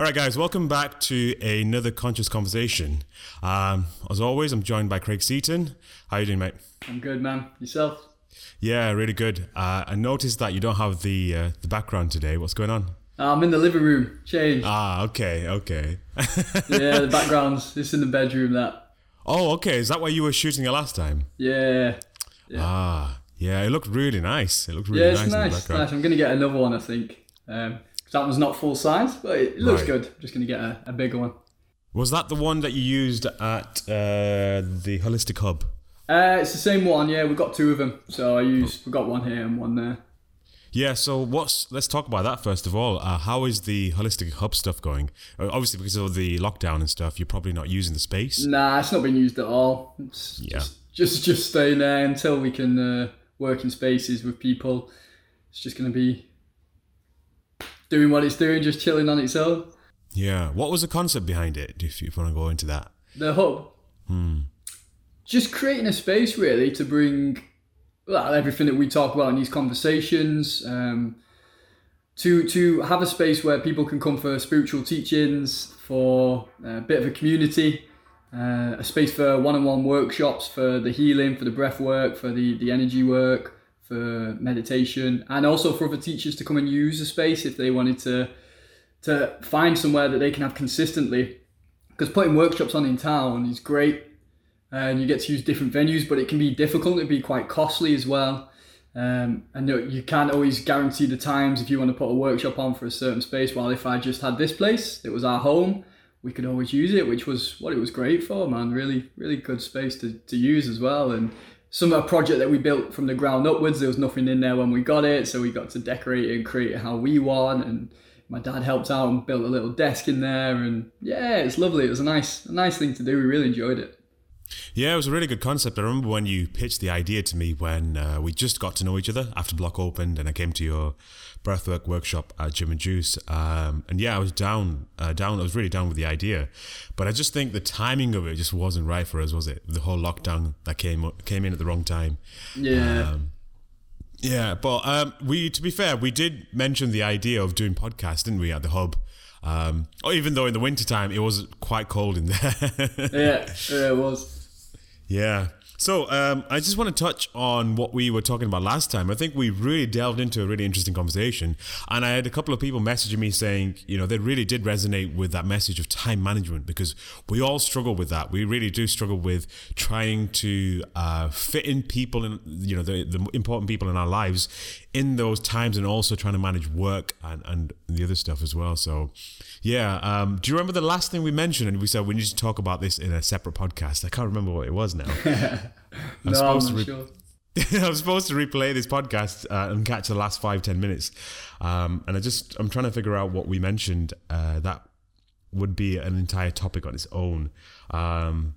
All right, guys, welcome back to another conscious conversation. Um, as always, I'm joined by Craig Seaton. How you doing, mate? I'm good, man. Yourself? Yeah, really good. Uh, I noticed that you don't have the uh, the background today. What's going on? I'm in the living room. Change. Ah, okay, okay. yeah, the background's it's in the bedroom. That. Oh, okay. Is that why you were shooting it last time? Yeah. yeah. Ah, yeah. It looked really nice. It looked really yeah, nice. it's nice. nice. I'm gonna get another one, I think. Um, that one's not full size, but it, looks right. good. I'm just going to get a, a, bigger one. Was that the one that you used at uh, the Holistic Hub? Uh, it's the same one, yeah. We've got two of them. So I used, we've got one here and one there. Yeah, so what's let's talk about that first of all. Uh, how is the holistic hub stuff going? Uh, obviously, because of the lockdown and stuff, you're probably not using the space. Nah, it's not been used at all. It's yeah, just just, just staying there until we can uh, work in spaces with people. It's just going to be doing what it's doing, just chilling on its own. Yeah. What was the concept behind it? If you want to go into that, the hub. Hmm. Just creating a space really to bring well, everything that we talk about in these conversations. Um, to to have a space where people can come for spiritual teachings, for a bit of a community, uh, a space for one-on-one workshops, for the healing, for the breath work, for the the energy work, for meditation, and also for other teachers to come and use the space if they wanted to to find somewhere that they can have consistently. Because putting workshops on in town is great, and you get to use different venues, but it can be difficult. it'd be quite costly as well. Um, and you can't always guarantee the times if you want to put a workshop on for a certain space. While if I just had this place, it was our home, we could always use it, which was what it was great for, man. Really, really good space to, to use as well. And some a project that we built from the ground upwards. There was nothing in there when we got it, so we got to decorate it and create it how we want. And my dad helped out and built a little desk in there, and yeah, it's lovely. It was a nice, a nice thing to do. We really enjoyed it. Yeah, it was a really good concept. I remember when you pitched the idea to me when uh, we just got to know each other after Block opened, and I came to your breathwork workshop at Jim and Juice. Um, and yeah, I was down, uh, down. I was really down with the idea, but I just think the timing of it just wasn't right for us, was it? The whole lockdown that came came in at the wrong time. Yeah. Um, yeah, but um, we, to be fair, we did mention the idea of doing podcasts, didn't we, at the hub? Um, oh, even though in the wintertime it was quite cold in there. yeah, yeah, it was. Yeah. So um, I just want to touch on what we were talking about last time. I think we really delved into a really interesting conversation, and I had a couple of people messaging me saying, you know, they really did resonate with that message of time management because we all struggle with that. We really do struggle with trying to uh, fit in people and you know the, the important people in our lives in those times, and also trying to manage work and, and the other stuff as well. So yeah. Um, do you remember the last thing we mentioned? And we said we need to talk about this in a separate podcast. I can't remember what it was now. I'm no, I'm not re- sure. I was supposed to replay this podcast uh, and catch the last five ten minutes, um, and I just I'm trying to figure out what we mentioned uh, that would be an entire topic on its own. Um,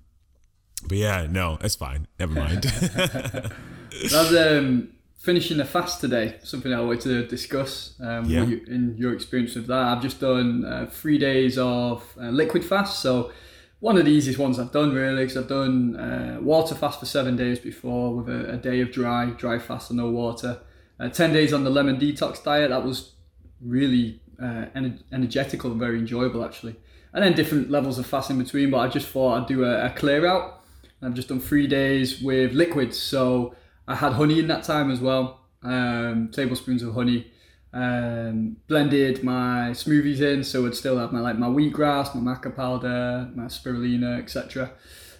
but yeah, no, it's fine. Never mind. That's um, finishing a fast today, something I wanted to discuss um, yeah. you, in your experience with that. I've just done uh, three days of uh, liquid fast, so one of the easiest ones I've done really, because I've done uh, water fast for seven days before with a, a, day of dry, dry fast and no water. Uh, Ten days on the lemon detox diet, that was really uh, energetical and very enjoyable actually. And then different levels of fast in between, but I just thought I'd do a, a clear out. I've just done three days with liquids, so I had honey in that time as well, um, tablespoons of honey. Um, blended my smoothies in, so I'd still have my like my wheatgrass, my maca powder, my spirulina, etc.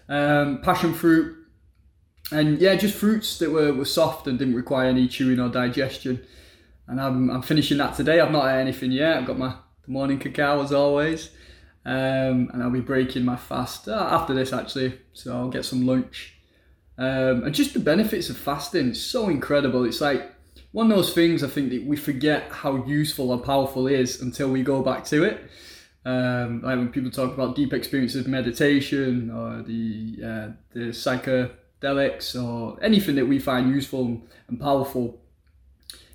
Um, passion fruit, and yeah, just fruits that were, were soft and didn't require any chewing or digestion. And I'm, I'm finishing that today. I've not had anything yet. I've got my morning cacao as always, um, and I'll be breaking my fast uh, after this actually. So I'll get some lunch um, and just the benefits of fasting is so incredible. It's like one of those things I think that we forget how useful and powerful is until we go back to it. Um, like when people talk about deep experiences of meditation or the uh, the psychedelics or anything that we find useful and powerful,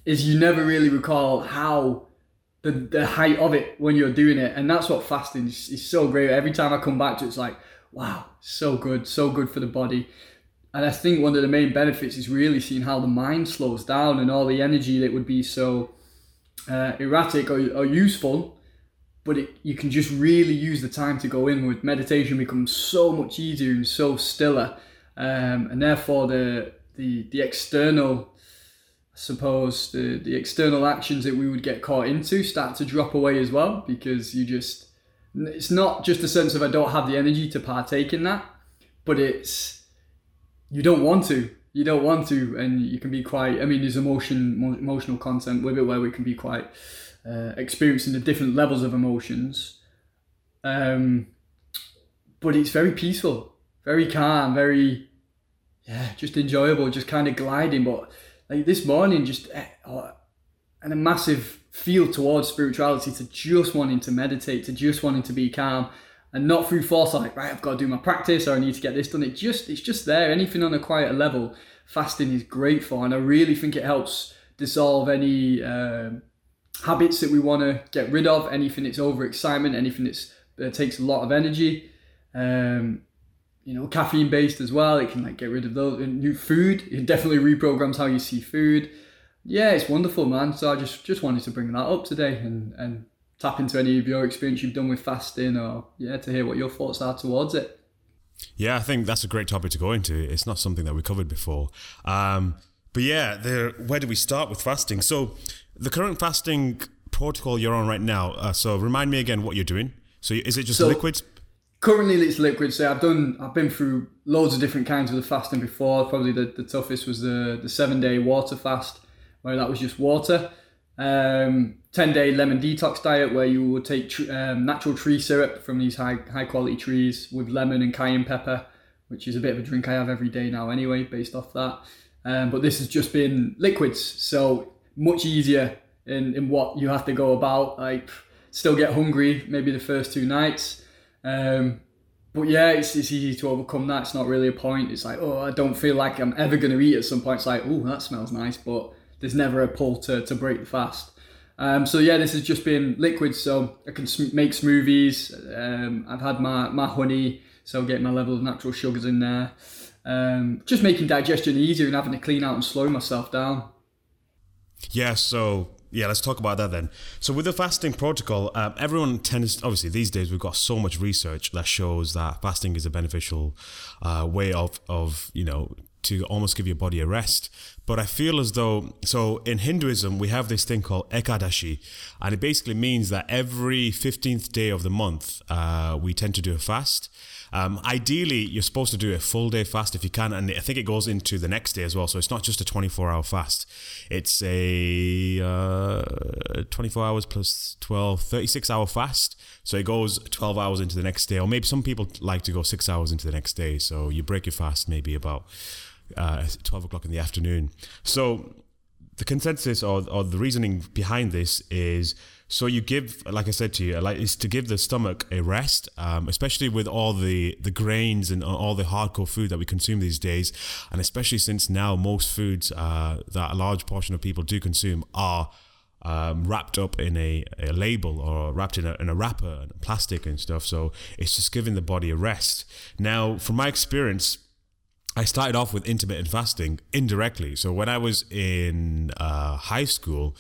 is you never really recall how the, the height of it when you're doing it, and that's what fasting is, is so great. Every time I come back to it, it's like wow, so good, so good for the body and I think one of the main benefits is really seeing how the mind slows down and all the energy that would be so uh, erratic or, or useful but it, you can just really use the time to go in. With meditation becomes so much easier and so stiller um, and therefore the the the external I suppose the the external actions that we would get caught into start to drop away as well because you just it's not just a sense of I don't have the energy to partake in that but it's you don't want to. You don't want to and you can be quite i mean there's emotion emotional content with it where we can be quite uh, experiencing the different levels of emotions. Um, but it's very peaceful very calm very yeah just enjoyable just kind of gliding. But like this morning just uh, and a massive feel towards spirituality to just wanting to meditate to just wanting to be calm and not through foresight. Right, I've got to do my practice, or I need to get this done. It just it's just there. Anything on a quieter level, fasting is great for, and I really think it helps dissolve any uh, habits that we want to get rid of. Anything that's overexcitement, anything that's, that takes a lot of energy. Um, you know, caffeine based as well. It can like get rid of those. New food, it definitely reprograms how you see food. Yeah, it's wonderful, man. So I just just wanted to bring that up today and and tap into any of your experience you've done with fasting or yeah to hear what your thoughts are towards it. Yeah i think that's a great topic to go into. It's not something that we covered before. Um, but yeah there where do we start with fasting? So the current fasting protocol you're on right now uh, so remind me again what you're doing. So is it just so, liquids? currently it's liquids. So i've done i've been through loads of different kinds of the fasting before. Probably the, the toughest was the the seven day water fast where that was just water um, 10 day lemon detox diet where you would take tr- um, natural tree syrup from these high, high quality trees with lemon and cayenne pepper, which is a bit of a drink I have every day now anyway, based off that. Um, but this has just been liquids, so much easier in, in what you have to go about. Like, still get hungry maybe the first two nights. Um, but yeah, it's, it's easy to overcome that. It's not really a point. It's like, oh, I don't feel like I'm ever going to eat at some point. It's like, oh, that smells nice, but there's never a pull to, to break the fast. Um, so yeah, this has just been liquids, so I can sm- make smoothies. Um, I've had my, my honey, so getting my level of natural sugars in there. Um, just making digestion easier and having to clean out and slow myself down. Yeah, so yeah, let's talk about that then. So with the fasting protocol, um, everyone tends obviously these days we've got so much research that shows that fasting is a beneficial uh, way of of you know to almost give your body a rest. But I feel as though, so in Hinduism, we have this thing called Ekadashi, and it basically means that every 15th day of the month, uh, we tend to do a fast. Um, ideally, you're supposed to do a full day fast if you can, and I think it goes into the next day as well. So it's not just a 24 hour fast, it's a uh, 24 hours plus 12, 36 hour fast. So it goes 12 hours into the next day, or maybe some people like to go six hours into the next day. So you break your fast maybe about uh, 12 o'clock in the afternoon. So the consensus or, or the reasoning behind this is so you give, like I said to you, like is to give the stomach a rest, um, especially with all the the grains and all the hardcore food that we consume these days, and especially since now most foods uh, that a large portion of people do consume are um, wrapped up in a, a label or wrapped in a, in a wrapper and plastic and stuff. So it's just giving the body a rest. Now, from my experience I started off with intermittent fasting indirectly. So when I was in uh, high school,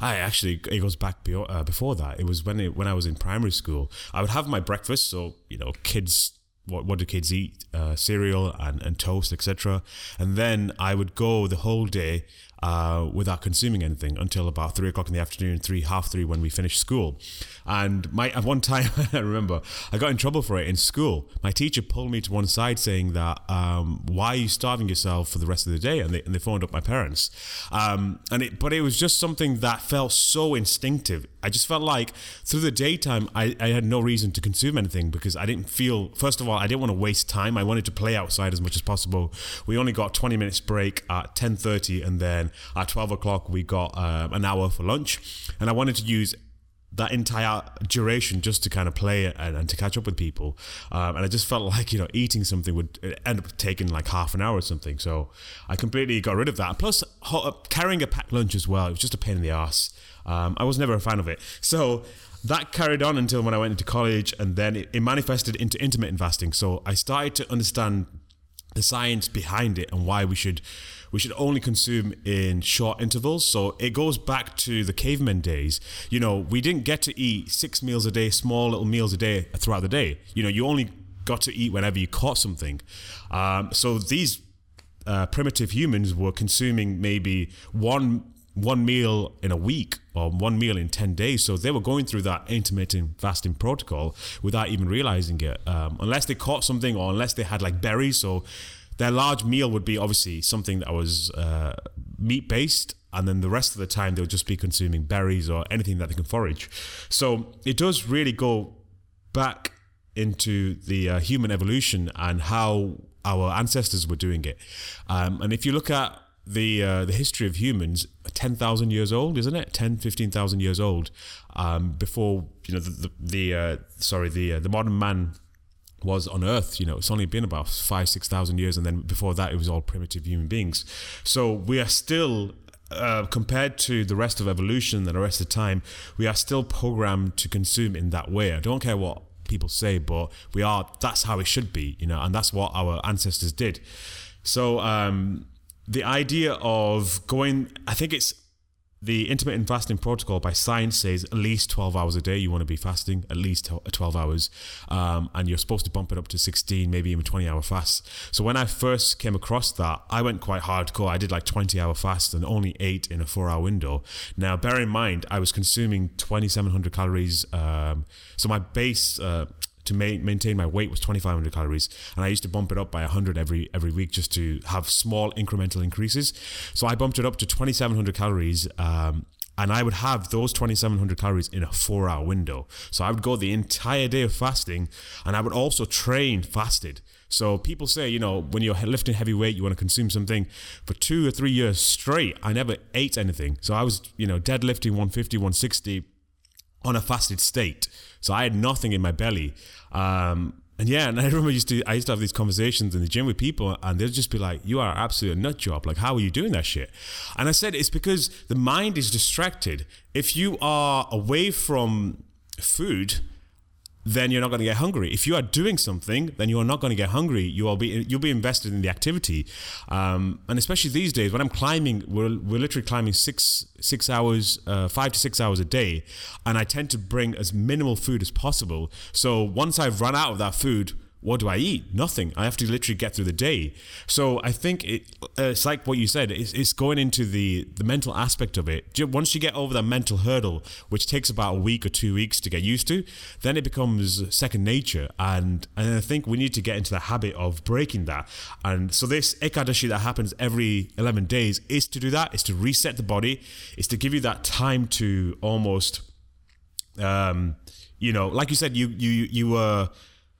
I actually it goes back before, uh, before that. It was when it, when I was in primary school. I would have my breakfast. So you know, kids. What, what do kids eat? Uh, cereal and, and toast, etc. And then I would go the whole day uh, without consuming anything until about three o'clock in the afternoon, three half three when we finished school. And my at one time I remember I got in trouble for it in school. My teacher pulled me to one side saying that um, why are you starving yourself for the rest of the day? And they, and they phoned up my parents. Um, and it, but it was just something that felt so instinctive. I just felt like through the daytime I, I had no reason to consume anything because I didn't feel. First of all, I didn't want to waste time. I wanted to play outside as much as possible. We only got 20 minutes break at 10:30, and then at 12 o'clock, we got um, an hour for lunch. And I wanted to use that entire duration just to kind of play and, and to catch up with people. Um, and I just felt like, you know, eating something would end up taking like half an hour or something. So I completely got rid of that. Plus, uh, carrying a packed lunch as well, it was just a pain in the ass. Um, I was never a fan of it. So that carried on until when I went into college and then it, it manifested into intermittent fasting. So I started to understand the science behind it and why we should we should only consume in short intervals. So it goes back to the caveman days. You know, we didn't get to eat six meals a day, small little meals a day throughout the day. You know, you only got to eat whenever you caught something. Um, so these uh, primitive humans were consuming maybe one one meal in a week or one meal in 10 days. So they were going through that intermittent fasting protocol without even realizing it. Um, unless they caught something or unless they had like berries. So their large meal would be obviously something that was uh, meat based. And then the rest of the time, they'll just be consuming berries or anything that they can forage. So it does really go back into the uh, human evolution and how our ancestors were doing it. Um, and if you look at the uh, the history of humans 10,000 years old isn't it 10 15,000 years old um, before you know the the, the uh, sorry the uh, the modern man was on earth you know it's only been about 5 6,000 years and then before that it was all primitive human beings. So we are still uh, compared to the rest of evolution and the rest of time we are still programmed to consume in that way. I don't care what people say but we are that's how it should be you know and that's what our ancestors did. So um the idea of going, I think it's the intermittent fasting protocol by science says at least 12 hours a day you want to be fasting at least 12 hours. Um, and you're supposed to bump it up to 16 maybe even 20 hour fasts. So when i first came across that i went quite hardcore. I did like 20 hour fasts and only ate in a four hour window. Now bear in mind i was consuming 2700 calories um, so my base uh, to ma- maintain my weight was 2500 calories and i used to bump it up by 100 every every week just to have small incremental increases so i bumped it up to 2700 calories um, and I would have those 2700 calories in a four hour window. So I would go the entire day of fasting and I would also train fasted. So people say, you know, when you're lifting heavy weight, you want to consume something. For two or three years straight, I never ate anything. So I was, you know, deadlifting 150, 160 on a fasted state. So I had nothing in my belly. Um, and yeah, and I remember used to I used to have these conversations in the gym with people, and they'd just be like, "You are absolutely a nut job. Like, how are you doing that shit?" And I said, "It's because the mind is distracted. If you are away from food, then you're not going to get hungry. If you are doing something, then you are not going to get hungry. You will be you'll be invested in the activity, um, and especially these days when I'm climbing, we're, we're literally climbing six six hours, uh, five to six hours a day, and I tend to bring as minimal food as possible. So once I've run out of that food, what do I eat? Nothing. I have to literally get through the day. So I think it, uh, it's like what you said. It's, it's, going into the the mental aspect of it. Once you get over that mental hurdle, which takes about a week or two weeks to get used to, then it becomes second nature. And and I think we need to get into the habit of breaking that. And so this ekadashi that happens every eleven days is to do that. Is to reset the body. Is to give you that time to almost, um, you know, like you said, you you you were. Uh,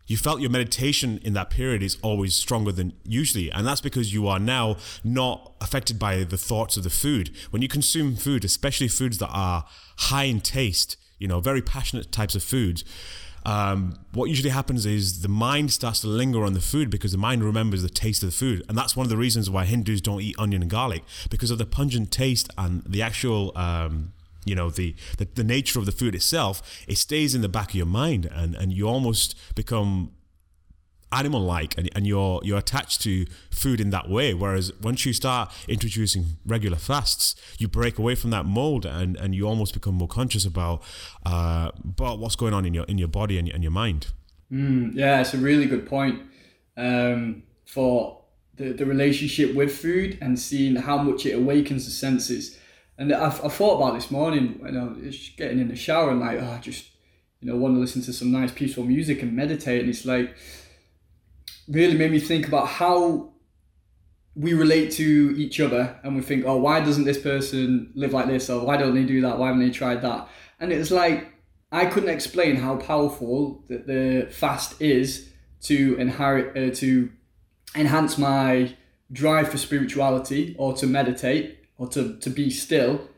you felt your meditation in that period is always stronger than usually. And that's because you are now not affected by the thoughts of the food. When you consume food, especially foods that are high in taste, you know, very passionate types of foods, um, what usually happens is the mind starts to linger on the food because the mind remembers the taste of the food. And that's one of the reasons why Hindus don't eat onion and garlic because of the pungent taste and the actual. Um, you know the, the, the nature of the food itself it stays in the back of your mind and and you almost become animal like and, and you're you're attached to food in that way. Whereas once you start introducing regular fasts you break away from that mold and and you almost become more conscious about uh what's going on in your in your body and, and your mind. Mm, yeah it's a really good point. Um for the, the relationship with food and seeing how much it awakens the senses and I, I thought about this morning when I was getting in the shower and like, oh, I just, you know, want to listen to some nice peaceful music and meditate. And it's like, really made me think about how we relate to each other and we think, oh, why doesn't this person live like this? Or why don't they do that? Why haven't they tried that? And it's like, I couldn't explain how powerful that the fast is to inherit, uh, to enhance my drive for spirituality or to meditate or to, to be still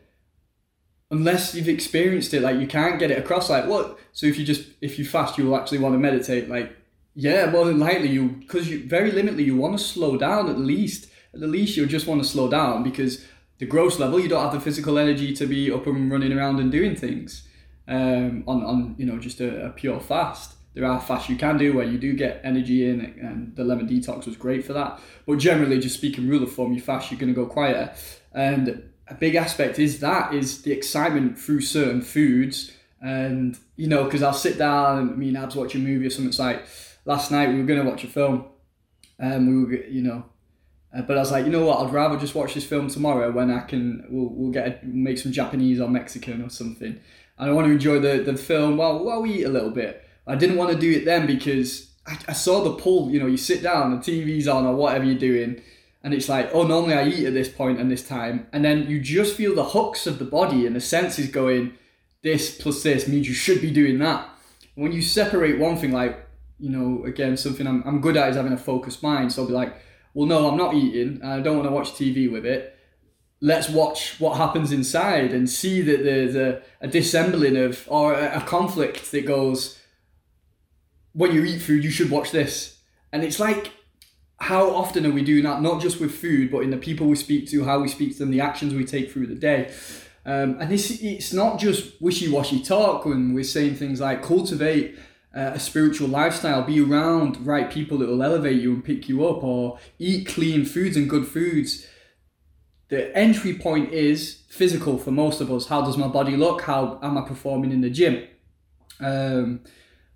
unless you've experienced it like you can't get it across like what so if you just if you fast you'll actually want to meditate like yeah more than likely you because you very limitedly you want to slow down at least at the least you'll just want to slow down because the gross level you don't have the physical energy to be up and running around and doing things um, on, on you know just a, a pure fast there are fasts you can do where you do get energy in, and the lemon detox was great for that. But generally, just speaking rule of thumb, you fast, you're going to go quieter. And a big aspect is that is the excitement through certain foods. And, you know, because I'll sit down and me and Abs watch a movie or something. It's like last night we were going to watch a film. And we were, you know, uh, but I was like, you know what? I'd rather just watch this film tomorrow when I can. We'll, we'll get a, make some Japanese or Mexican or something. And I want to enjoy the, the film while while we eat a little bit. I didn't want to do it then because I, I saw the pull. You know, you sit down, the TV's on or whatever you're doing, and it's like, oh, normally I eat at this point and this time, and then you just feel the hooks of the body and the senses going. This plus this means you should be doing that. When you separate one thing, like you know, again, something I'm, I'm good at is having a focused mind. So I'll be like, well, no, I'm not eating. I don't want to watch TV with it. Let's watch what happens inside and see that there's a, a dissembling of or a, a conflict that goes, when you eat food, you should watch this. And it's like, how often are we doing that? Not just with food, but in the people we speak to, how we speak to them, the actions we take through the day. Um, and it's, it's not just wishy-washy talk when we're saying things like cultivate uh, a spiritual lifestyle, be around right people that will elevate you and pick you up, or eat clean foods and good foods. The entry point is physical for most of us. How does my body look? How am I performing in the gym? Um,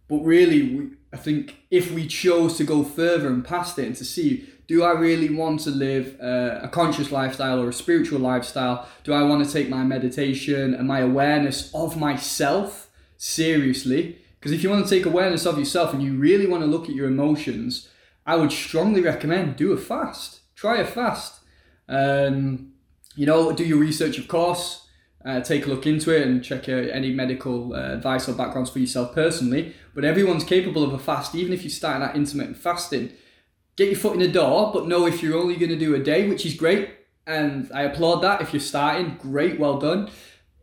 but really, we, I think if we chose to go further and past it and to see, do I really want to live uh, a conscious lifestyle or a spiritual lifestyle? Do I want to take my meditation and my awareness of myself seriously? Because if you want to take awareness of yourself and you really want to look at your emotions, I would strongly recommend do a fast. Try a fast. Um, you know, do your research, of course. Uh, take a look into it and check out any medical uh, advice or backgrounds for yourself personally. But everyone's capable of a fast, even if you start that intermittent fasting. Get your foot in the door, but know if you're only going to do a day, which is great, and I applaud that. If you're starting, great, well done.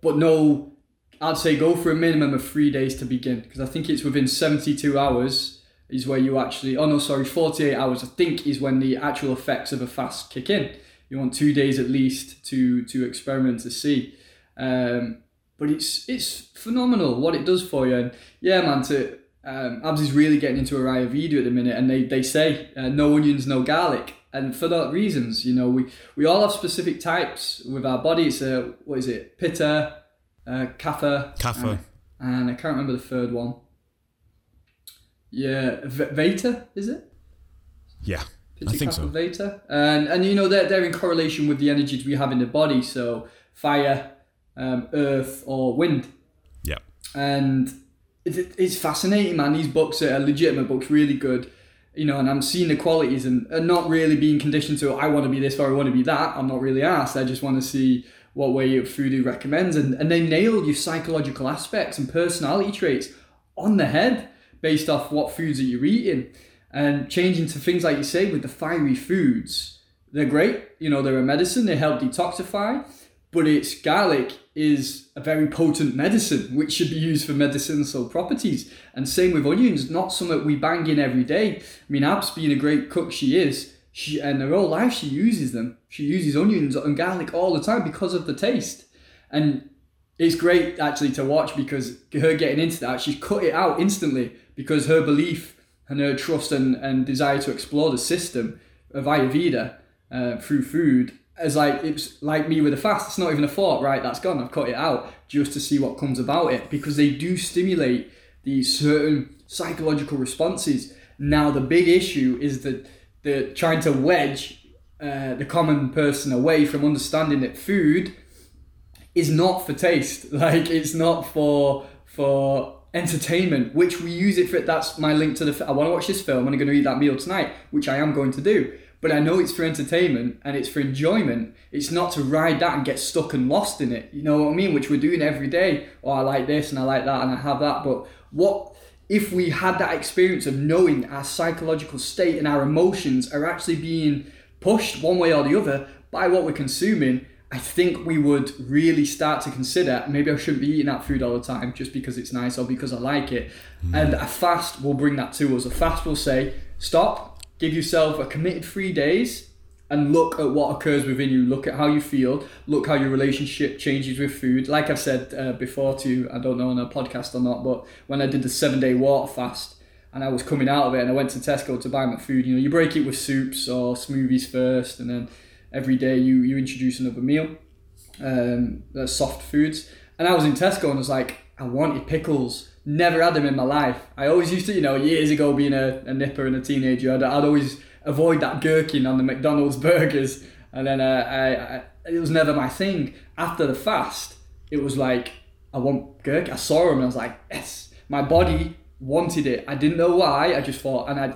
But no, I'd say go for a minimum of three days to begin because I think it's within 72 hours is where you actually, oh no, sorry, 48 hours, I think is when the actual effects of a fast kick in. You want two days at least to, to experiment to see. Um, but it's it's phenomenal what it does for you. And yeah, man, to, um, Abs is really getting into a Ayurveda at the minute, and they, they say uh, no onions, no garlic. And for that reasons, you know, we, we all have specific types with our body. It's a, what is it, pitta, uh, Kapha. Kapha. And, and, I can't remember the third one. Yeah, v- Vata, is it? Yeah. I think so. Vata. And, and you know, they're, they're in correlation with the energies we have in the body. So fire, um, earth, or wind. Yeah. And it, it's fascinating, man. These books are legitimate books, really good. You know, and I'm seeing the qualities and, and not really being conditioned to, I want to be this or I want to be that. I'm not really asked. I just want to see what way of food he recommends, and, and they nail your psychological aspects and personality traits on the head based off what foods that you're eating. And changing to things like you say with the fiery foods, they're great. You know, they're a medicine, they help detoxify, but it's garlic is a very potent medicine, which should be used for medicinal properties. And same with onions, not something we bang in every day. I mean, Abs being a great cook she is, she and her whole life she uses them. She uses onions and garlic all the time because of the taste. And it's great actually to watch because her getting into that, she's cut it out instantly because her belief and her trust and, and desire to explore the system of Ayurveda uh, through food is like it's like me with a fast. It's not even a thought, right? That's gone. I've cut it out just to see what comes about it because they do stimulate these certain psychological responses. Now the big issue is that the trying to wedge uh, the common person away from understanding that food is not for taste. Like it's not for for entertainment, which we use it for. That's my link to the. I want to watch this film. and I'm going to eat that meal tonight, which I am going to do. But I know it's for entertainment and it's for enjoyment. It's not to ride that and get stuck and lost in it. You know what I mean? Which we're doing every day. Oh, I like this and I like that and I have that. But what if we had that experience of knowing our psychological state and our emotions are actually being pushed one way or the other by what we're consuming, I think we would really start to consider maybe I shouldn't be eating that food all the time just because it's nice or because I like it. Mm. And a fast will bring that to us. A fast will say, stop, give yourself a committed three days and look at what occurs within you. Look at how you feel. Look how your relationship changes with food. Like I've said uh, before to, I don't know on a podcast or not, but when I did the seven day water fast, and I was coming out of it and I went to Tesco to buy my food. You know, you break it with soups or smoothies first, and then every day you you introduce another meal, um, soft foods. And I was in Tesco and I was like, I wanted pickles. Never had them in my life. I always used to, you know, years ago being a, a nipper and a teenager, I'd, I'd always avoid that gherkin on the McDonald's burgers, and then uh, I, I it was never my thing. After the fast, it was like I want gherkin. I saw them and I was like, yes. My body wanted it. I didn't know why. I just thought, and I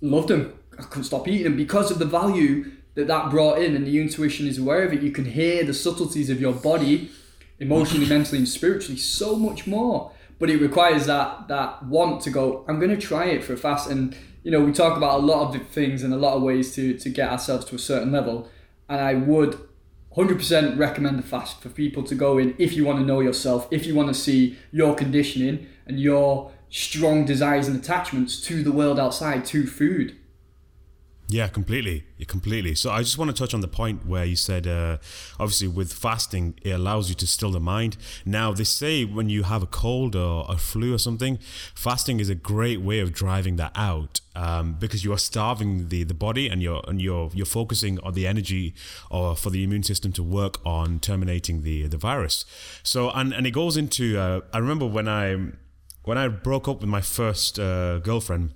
loved them. I couldn't stop eating them because of the value that that brought in, and the intuition is aware of it. You can hear the subtleties of your body, emotionally, mentally, and spiritually, so much more. But it requires that that want to go. I'm going to try it for a fast, and you know we talk about a lot of things and a lot of ways to to get ourselves to a certain level, and I would 100% recommend the fast for people to go in if you want to know yourself, if you want to see your conditioning and your strong desires and attachments to the world outside, to food. Yeah, completely, Yeah, completely. So I just want to touch on the point where you said, uh, obviously, with fasting, it allows you to still the mind. Now they say when you have a cold or a flu or something, fasting is a great way of driving that out um, because you are starving the, the body and you're and you're you're focusing on the energy or for the immune system to work on terminating the the virus. So and and it goes into. Uh, I remember when I when I broke up with my first uh, girlfriend,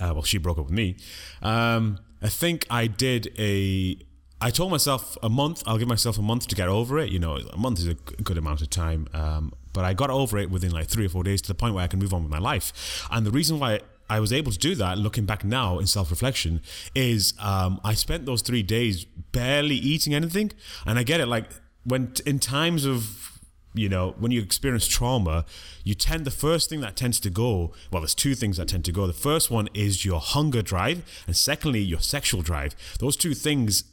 uh, well, she broke up with me. Um, I think I did a. I told myself a month. I'll give myself a month to get over it. You know, a month is a good amount of time. Um, but I got over it within like three or four days to the point where I can move on with my life. And the reason why I was able to do that, looking back now in self reflection, is um, I spent those three days barely eating anything. And I get it, like when in times of you know, when you experience trauma, you tend, the first thing that tends to go, well, there's two things that tend to go. The first one is your hunger drive, and secondly, your sexual drive. Those two things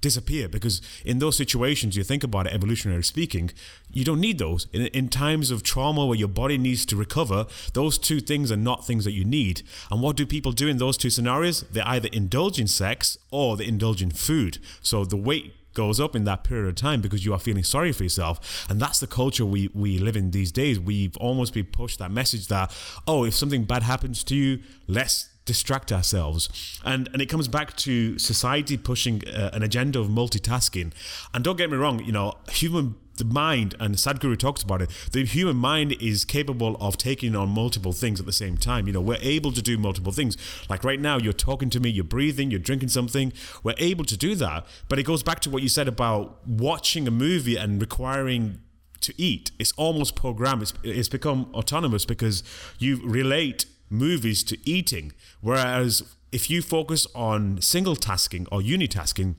disappear because in those situations you think about it evolutionary speaking you don't need those in, in times of trauma where your body needs to recover those two things are not things that you need and what do people do in those two scenarios they either indulge in sex or they indulge in food so the weight goes up in that period of time because you are feeling sorry for yourself. And that's the culture we, we live in these days. We've almost been pushed that message that, oh, if something bad happens to you, let's distract ourselves. And and it comes back to society pushing uh, an agenda of multitasking. And don't get me wrong, you know, human the mind, and Sadhguru talks about it, the human mind is capable of taking on multiple things at the same time. You know, we're able to do multiple things. Like right now, you're talking to me, you're breathing, you're drinking something. We're able to do that. But it goes back to what you said about watching a movie and requiring to eat. It's almost programmed. It's, it's become autonomous because you relate movies to eating. Whereas if you focus on single tasking or unitasking,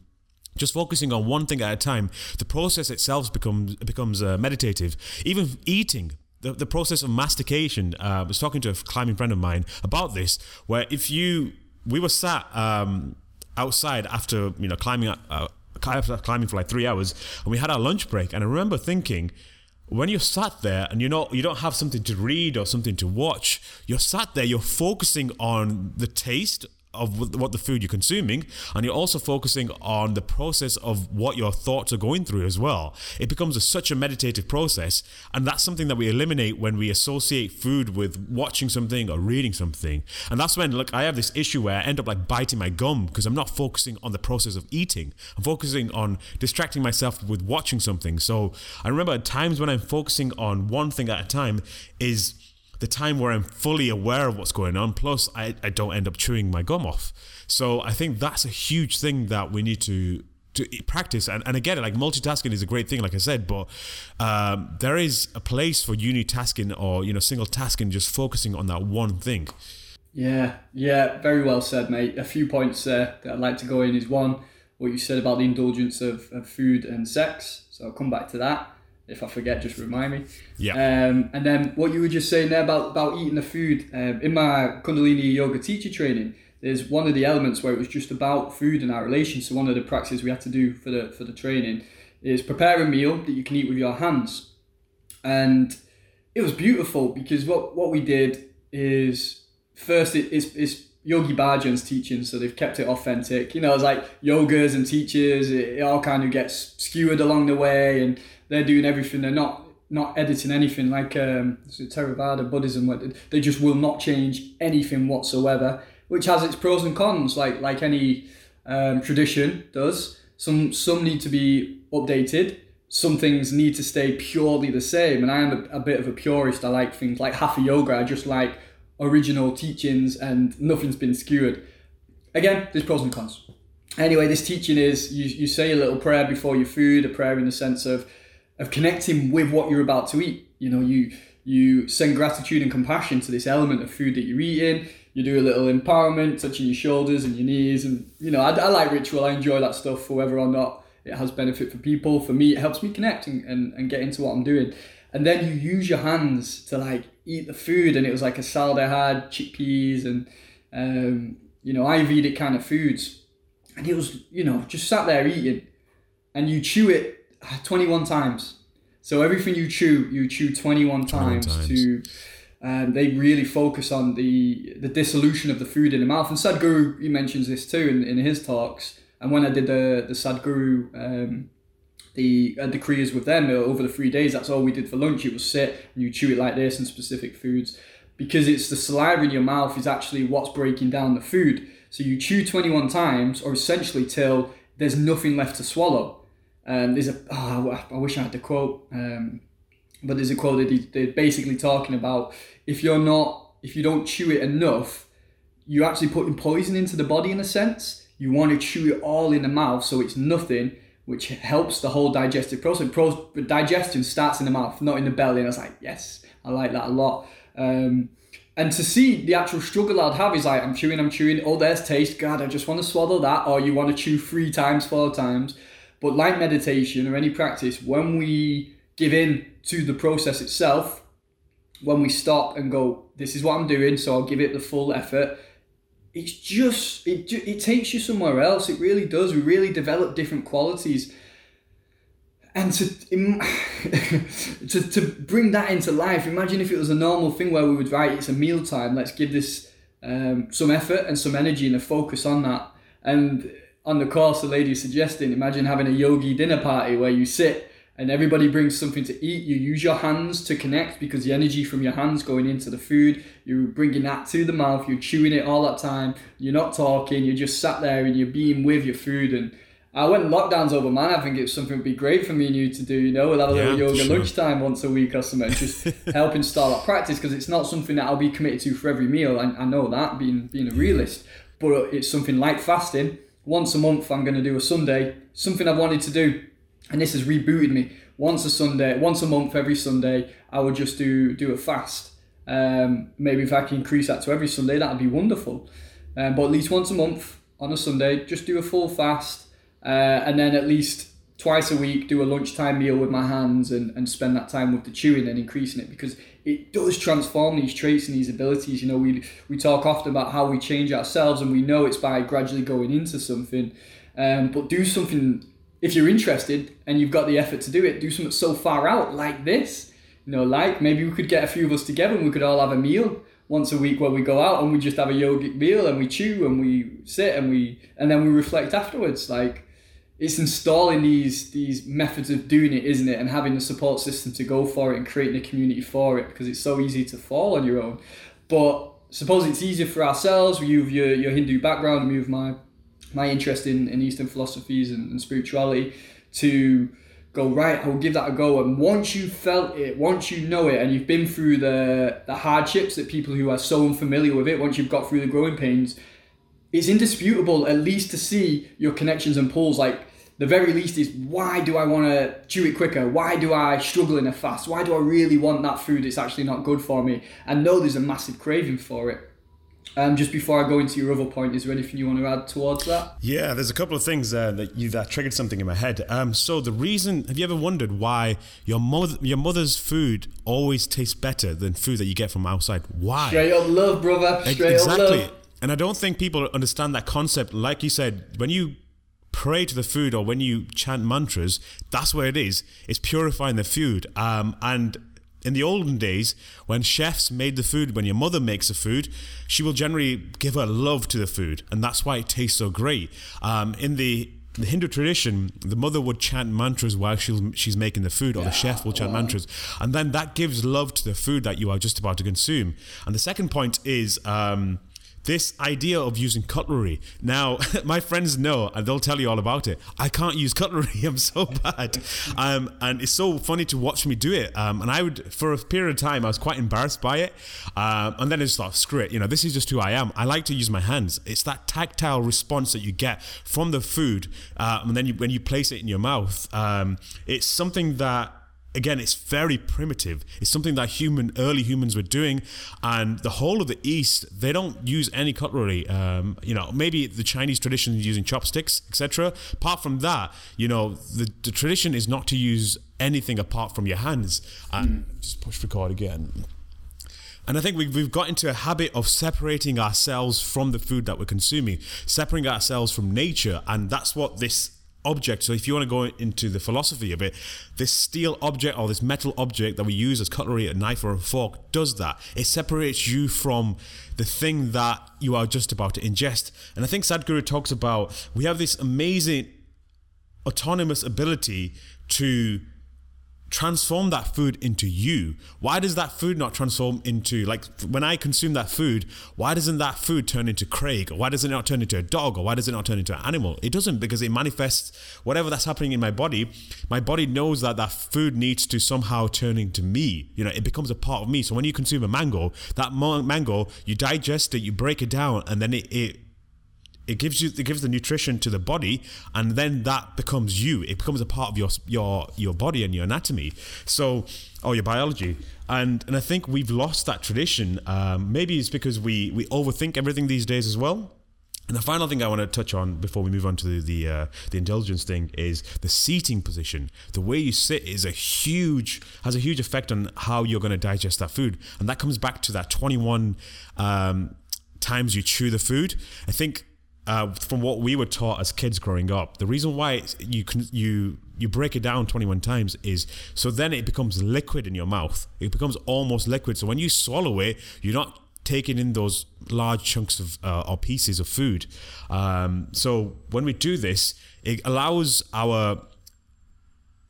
just focusing on one thing at a time, the process itself becomes becomes uh, meditative. Even eating, the, the process of mastication. Uh, I was talking to a climbing friend of mine about this, where if you, we were sat um, outside after you know climbing uh, climbing for like three hours, and we had our lunch break, and I remember thinking. When you're sat there and you know you don't have something to read or something to watch, you're sat there, you're focusing on the taste of what the food you're consuming and you're also focusing on the process of what your thoughts are going through as well. It becomes a, such a meditative process and that's something that we eliminate when we associate food with watching something or reading something. And that's when look i have this issue where i end up like biting my gum because i'm not focusing on the process of eating. I'm focusing on distracting myself with watching something. So i remember at times when i'm focusing on one thing at a time is the time where I'm fully aware of what's going on. Plus, I, I don't end up chewing my gum off. So I think that's a huge thing that we need to to practice and, and again like multitasking is a great thing like i said but um, there is a place for unitasking or you know single tasking just focusing on that one thing yeah yeah very well said mate a few points there that i'd like to go in is one what you said about the indulgence of, of food and sex so i'll come back to that if I forget, just remind me. Yeah. Um, and then what you were just saying there about, about eating the food. Um, in my Kundalini yoga teacher training, there's one of the elements where it was just about food and our relation. So one of the practices we had to do for the for the training is prepare a meal that you can eat with your hands. And it was beautiful because what, what we did is first it is it's Yogi Bhajan's teaching, so they've kept it authentic. You know, it's like yogas and teachers, it, it all kind of gets skewered along the way, and they're doing everything. They're not not editing anything like um, Theravada Buddhism, they just will not change anything whatsoever, which has its pros and cons, like like any um, tradition does. Some some need to be updated. Some things need to stay purely the same, and I am a, a bit of a purist. I like things like Hatha Yoga. I just like original teachings, and nothing's been skewered. Again, there's pros and cons. Anyway, this teaching is you, you say a little prayer before your food, a prayer in the sense of of connecting with what you're about to eat. You know, you you send gratitude and compassion to this element of food that you're eating. You do a little empowerment, touching your shoulders and your knees, and you know, I, I like ritual. I enjoy that stuff for whether or not it has benefit for people. For me, it helps me connect and, and, and get into what I'm doing. And then you use your hands to like eat the food, and it was like a salad I had, chickpeas, and um, you know, Ayurvedic kind of foods. And it was, you know, just sat there eating, and you chew it 21 times. So everything you chew, you chew 21 times, 21 times. to. Um, they really focus on the the dissolution of the food in the mouth. And Sadhguru, he mentions this too in, in his talks. And when I did the the Sadhguru, um, the uh, the kriyas with them uh, over the three days, that's all we did for lunch. It was sit and you chew it like this and specific foods, because it's the saliva in your mouth is actually what's breaking down the food. So you chew 21 times, or essentially till there's nothing left to swallow. Um, there's a oh, I wish I had the quote, um, but there's a quote that they're basically talking about if you're not if you don't chew it enough, you're actually putting poison into the body in a sense. You want to chew it all in the mouth so it's nothing, which helps the whole digestive process. Pro- digestion starts in the mouth, not in the belly. And I was like, yes, I like that a lot. Um, and to see the actual struggle I'd have is like, I'm chewing, I'm chewing, oh, there's taste. God, I just want to swallow that. Or you want to chew three times, four times. But like meditation or any practice, when we give in to the process itself, when we stop and go, this is what I'm doing, so I'll give it the full effort. It's just it it takes you somewhere else. It really does. We really develop different qualities, and to to to bring that into life. Imagine if it was a normal thing where we would write, it's a meal time. Let's give this um, some effort and some energy and a focus on that. And on the course, the lady suggesting, imagine having a yogi dinner party where you sit and everybody brings something to eat. You use your hands to connect because the energy from your hands going into the food, you're bringing that to the mouth, you're chewing it all that time, you're not talking, you're just sat there and you're being with your food. And I when lockdown's over, man, I think it's something would be great for me and you to do. You know, we'll have a little yoga sure. lunchtime once a week or something, just helping start that practice because it's not something that I'll be committed to for every meal. I, I know that being being a realist, but it's something like fasting once a month I'm going to do a Sunday, something I've wanted to do, and this has rebooted me. Once a Sunday, once a month, every Sunday, I would just do do a fast. Um, maybe if I can increase that to every Sunday, that'd be wonderful. Um, but at least once a month on a Sunday, just do a full fast, uh, and then at least twice a week do a lunchtime meal with my hands and, and spend that time with the chewing and increasing it because it does transform these traits and these abilities. You know, we we talk often about how we change ourselves, and we know it's by gradually going into something. Um, but do something if you're interested and you've got the effort to do it. Do something so far out like this. You know, like maybe we could get a few of us together and we could all have a meal once a week where we go out and we just have a yogic meal and we chew and we sit and we and then we reflect afterwards. Like it's installing these these methods of doing it, isn't it? And having the support system to go for it and creating a community for it because it's so easy to fall on your own. But suppose it's easier for ourselves. You have your, your Hindu background, me with my my interest in, in Eastern philosophies and, and spirituality to go right i'll give that a go and once you felt it once you know it and you've been through the the hardships that people who are so unfamiliar with it once you've got through the growing pains it's indisputable at least to see your connections and pulls like the very least is why do I want to chew it quicker? Why do I struggle in a fast? Why do I really want that food that's actually not good for me? And know there's a massive craving for it. Um, just before I go into your other point, is there anything you want to add towards that? Yeah, there's a couple of things uh, that you've uh, triggered something in my head. Um, so the reason, have you ever wondered why your mother, your mother's food always tastes better than food that you get from outside? Why? Straight up love, brother. Straight exactly. up love. And I don't think people understand that concept. Like you said, when you pray to the food or when you chant mantras, that's where it is. It's purifying the food. Um, and in the olden days, when chefs made the food, when your mother makes the food, she will generally give her love to the food, and that's why it tastes so great. Um, in the the Hindu tradition, the mother would chant mantras while she's she's making the food, or the chef will chant mantras, and then that gives love to the food that you are just about to consume. And the second point is. Um, this idea of using cutlery. Now, my friends know, and they'll tell you all about it. I can't use cutlery. I'm so bad, um, and it's so funny to watch me do it. Um, and I would, for a period of time, I was quite embarrassed by it, um, and then I just thought, screw it. You know, this is just who I am. I like to use my hands. It's that tactile response that you get from the food, uh, and then you, when you place it in your mouth, um, it's something that again, it's very primitive. It's something that human, early humans were doing, and the whole of the East, they don't use any cutlery. Um, you know, maybe the Chinese tradition is using chopsticks, etc. Apart from that, you know, the, the tradition is not to use anything apart from your hands. And mm. just push record again. And I think we've, we've got into a habit of separating ourselves from the food that we're consuming, separating ourselves from nature. And that's what this object. So if you want to go into the philosophy of it, this steel object or this metal object that we use as cutlery, a knife or a fork, does that. It separates you from the thing that you are just about to ingest. And I think Sadhguru talks about we have this amazing autonomous ability to transform that food into you. Why does that food not transform into like when i consume that food why doesn't that food turn into craig? Or why does it not turn into a dog? Or why does it not turn into an animal? It doesn't because it manifests whatever that's happening in my body. My body knows that that food needs to somehow turn into me. You know it becomes a part of me. So when you consume a mango that mango you digest it you break it down and then it, it it gives you it gives the nutrition to the body and then that becomes you. It becomes a part of your your your body and your anatomy. So or your biology. And and i think we've lost that tradition. Um, maybe it's because we we overthink everything these days as well. And the final thing I want to touch on before we move on to the the, uh, the indulgence thing is the seating position. The way you sit is a huge has a huge effect on how you're going to digest that food, and that comes back to that 21 um, times you chew the food. I think uh, from what we were taught as kids growing up, the reason why you can you you break it down 21 times is so then it becomes liquid in your mouth. It becomes almost liquid. So when you swallow it, you're not taking in those large chunks of uh, or pieces of food. Um, so when we do this, it allows our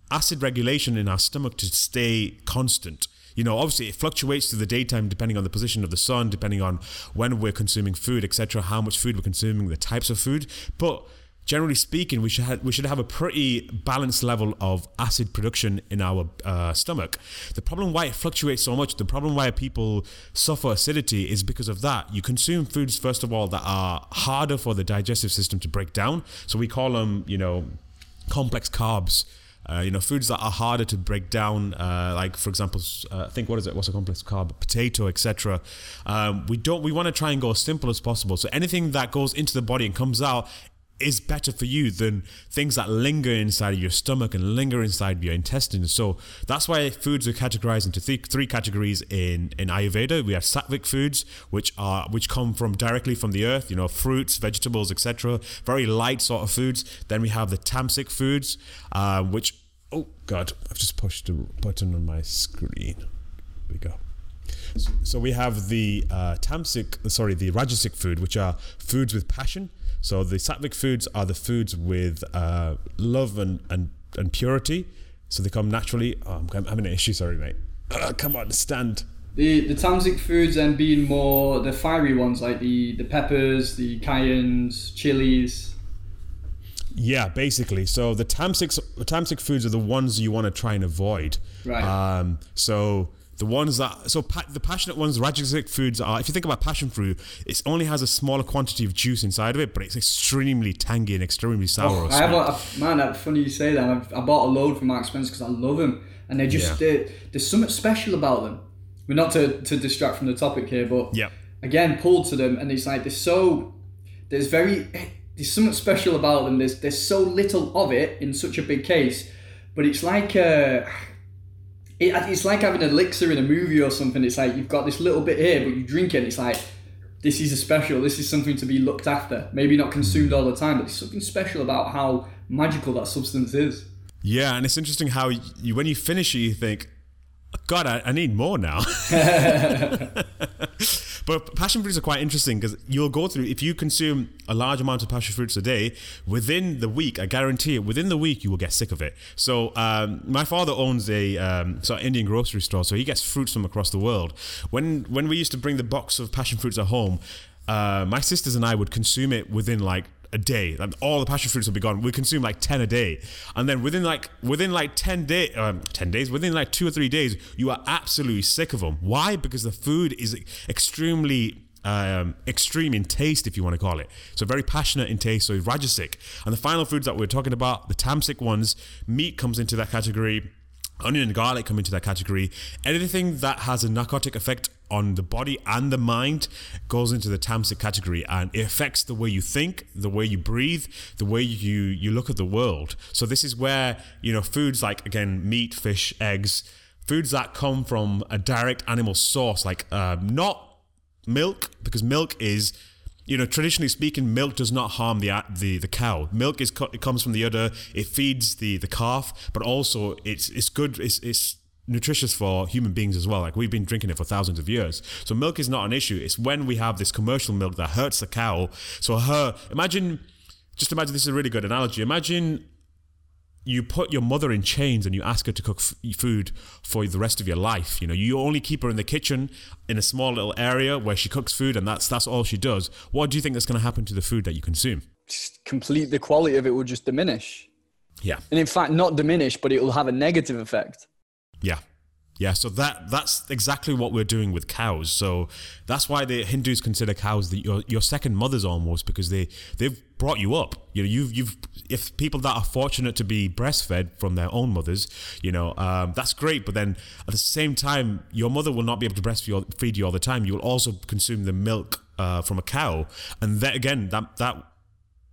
acid regulation in our stomach to stay constant you know, obviously it fluctuates through the daytime depending on the position of the sun, depending on when we're consuming food, etc., how much food we're consuming, the types of food. But generally speaking, we should have, we should have a pretty balanced level of acid production in our uh, stomach. The problem why it fluctuates so much, the problem why people suffer acidity is because of that. You consume foods first of all that are harder for the digestive system to break down. So we call them, you know, complex carbs uh, you know, foods that are harder to break down, uh, like for example, uh, think what is it? What's a complex carb? Potato, etc. Um, we don't. We want to try and go as simple as possible. So anything that goes into the body and comes out is better for you than things that linger inside of your stomach and linger inside your intestines. So that's why foods are categorized into th- three categories in, in Ayurveda. We have sattvic foods, which are which come from directly from the earth, you know, fruits, vegetables, etc. Very light sort of foods. Then we have the tamasic foods, uh, which oh god, I've just pushed a button on my screen. There we go. So we have the uh, tamasic, sorry, the rajasic food, which are foods with passion. So the sattvic foods are the foods with uh, love and, and, and purity. So they come naturally. Oh, I'm having an issue, sorry, mate. Uh, come on, stand. The the tamasic foods then being more the fiery ones, like the, the peppers, the cayennes, chilies. Yeah, basically. So the tamasic, tamasic foods are the ones you want to try and avoid. Right. Um, so the ones that so pa- the passionate ones, rajasic foods are. If you think about passion fruit, it only has a smaller quantity of juice inside of it, but it's extremely tangy and extremely sour. Oh, I have a, man. That's funny you say that. I've, i bought a load from Mark Spencer because I love them, and they just yeah. there's something special about them. We're not to, to distract from the topic here, but yeah. again, pulled to them, and it's like they're so there's very there's something special about them. There's there's so little of it in such a big case, but it's like. Uh, it, it's like having an elixir in a movie or something. It's like you've got this little bit here, but you drink it, and it's like this is a special. This is something to be looked after. Maybe not consumed all the time, but there's something special about how magical that substance is. Yeah, and it's interesting how you, when you finish it, you think, God, I, I need more now. but passion fruits are quite interesting because you'll go through if you consume a large amount of passion fruits a day within the week. I guarantee it. Within the week, you will get sick of it. So um, my father owns a um, sort of Indian grocery store, so he gets fruits from across the world. When when we used to bring the box of passion fruits at home, uh, my sisters and I would consume it within like a day. Like all the passion fruits will be gone. We consume like ten a day, and then within like within like ten day, um, ten days, within like two or three days, you are absolutely sick of them. Why? Because the food is extremely um, extreme in taste, if you want to call it. So very passionate in taste, so rajasic. And the final foods that we're talking about, the tamasic ones, meat comes into that category. Onion and garlic come into that category. Anything that has a narcotic effect on the body and the mind goes into the tamasic category and it affects the way you think the way you breathe the way you you look at the world so this is where you know foods like again meat fish eggs foods that come from a direct animal source like uh, not milk because milk is you know, traditionally speaking, milk does not harm the the, the cow. Milk is it comes from the udder. It feeds the the calf, but also it's it's good. It's it's nutritious for human beings as well. Like we've been drinking it for thousands of years. So milk is not an issue. It's when we have this commercial milk that hurts the cow. So her, imagine, just imagine this is a really good analogy. Imagine you put your mother in chains and you ask her to cook f- food for the rest of your life. You know, you only keep her in the kitchen in a small little area where she cooks food and that's that's all she does. What do you think is going to happen to the food that you consume? Just complete the quality of it will just diminish. Yeah. And in fact, not diminish, but it will have a negative effect. Yeah. Yeah, so that that's exactly what we're doing with cows. So that's why the Hindus consider cows the, your your second mothers almost because they they've brought you up. You know, you've you've if people that are fortunate to be breastfed from their own mothers, you know, um, that's great. But then at the same time, your mother will not be able to breastfeed you all the time. You will also consume the milk uh, from a cow, and that again, that that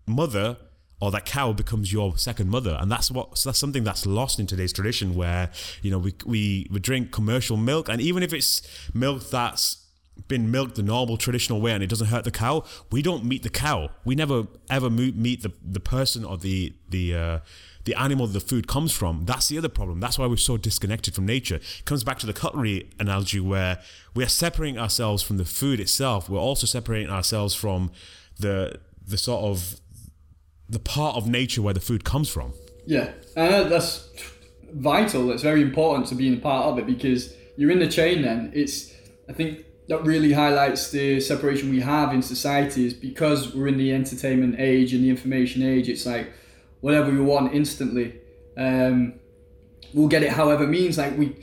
mother or that cow becomes your second mother. And that's what so that's something that's lost in today's tradition where you know we, we we drink commercial milk. And even if it's milk that's been milked the normal traditional way and it doesn't hurt the cow we don't meet the cow. We never ever meet the the person or the the uh, the animal the food comes from. That's the other problem. That's why we're so disconnected from nature. It comes back to the cutlery analogy where we are separating ourselves from the food itself. We're also separating ourselves from the the sort of the part of nature where the food comes from. Yeah, that's vital. That's very important to being a part of it because you're in the chain. Then it's I think that really highlights the separation we have in society is because we're in the entertainment age and the information age. It's like whatever we want instantly. Um, we'll get it however means. Like we,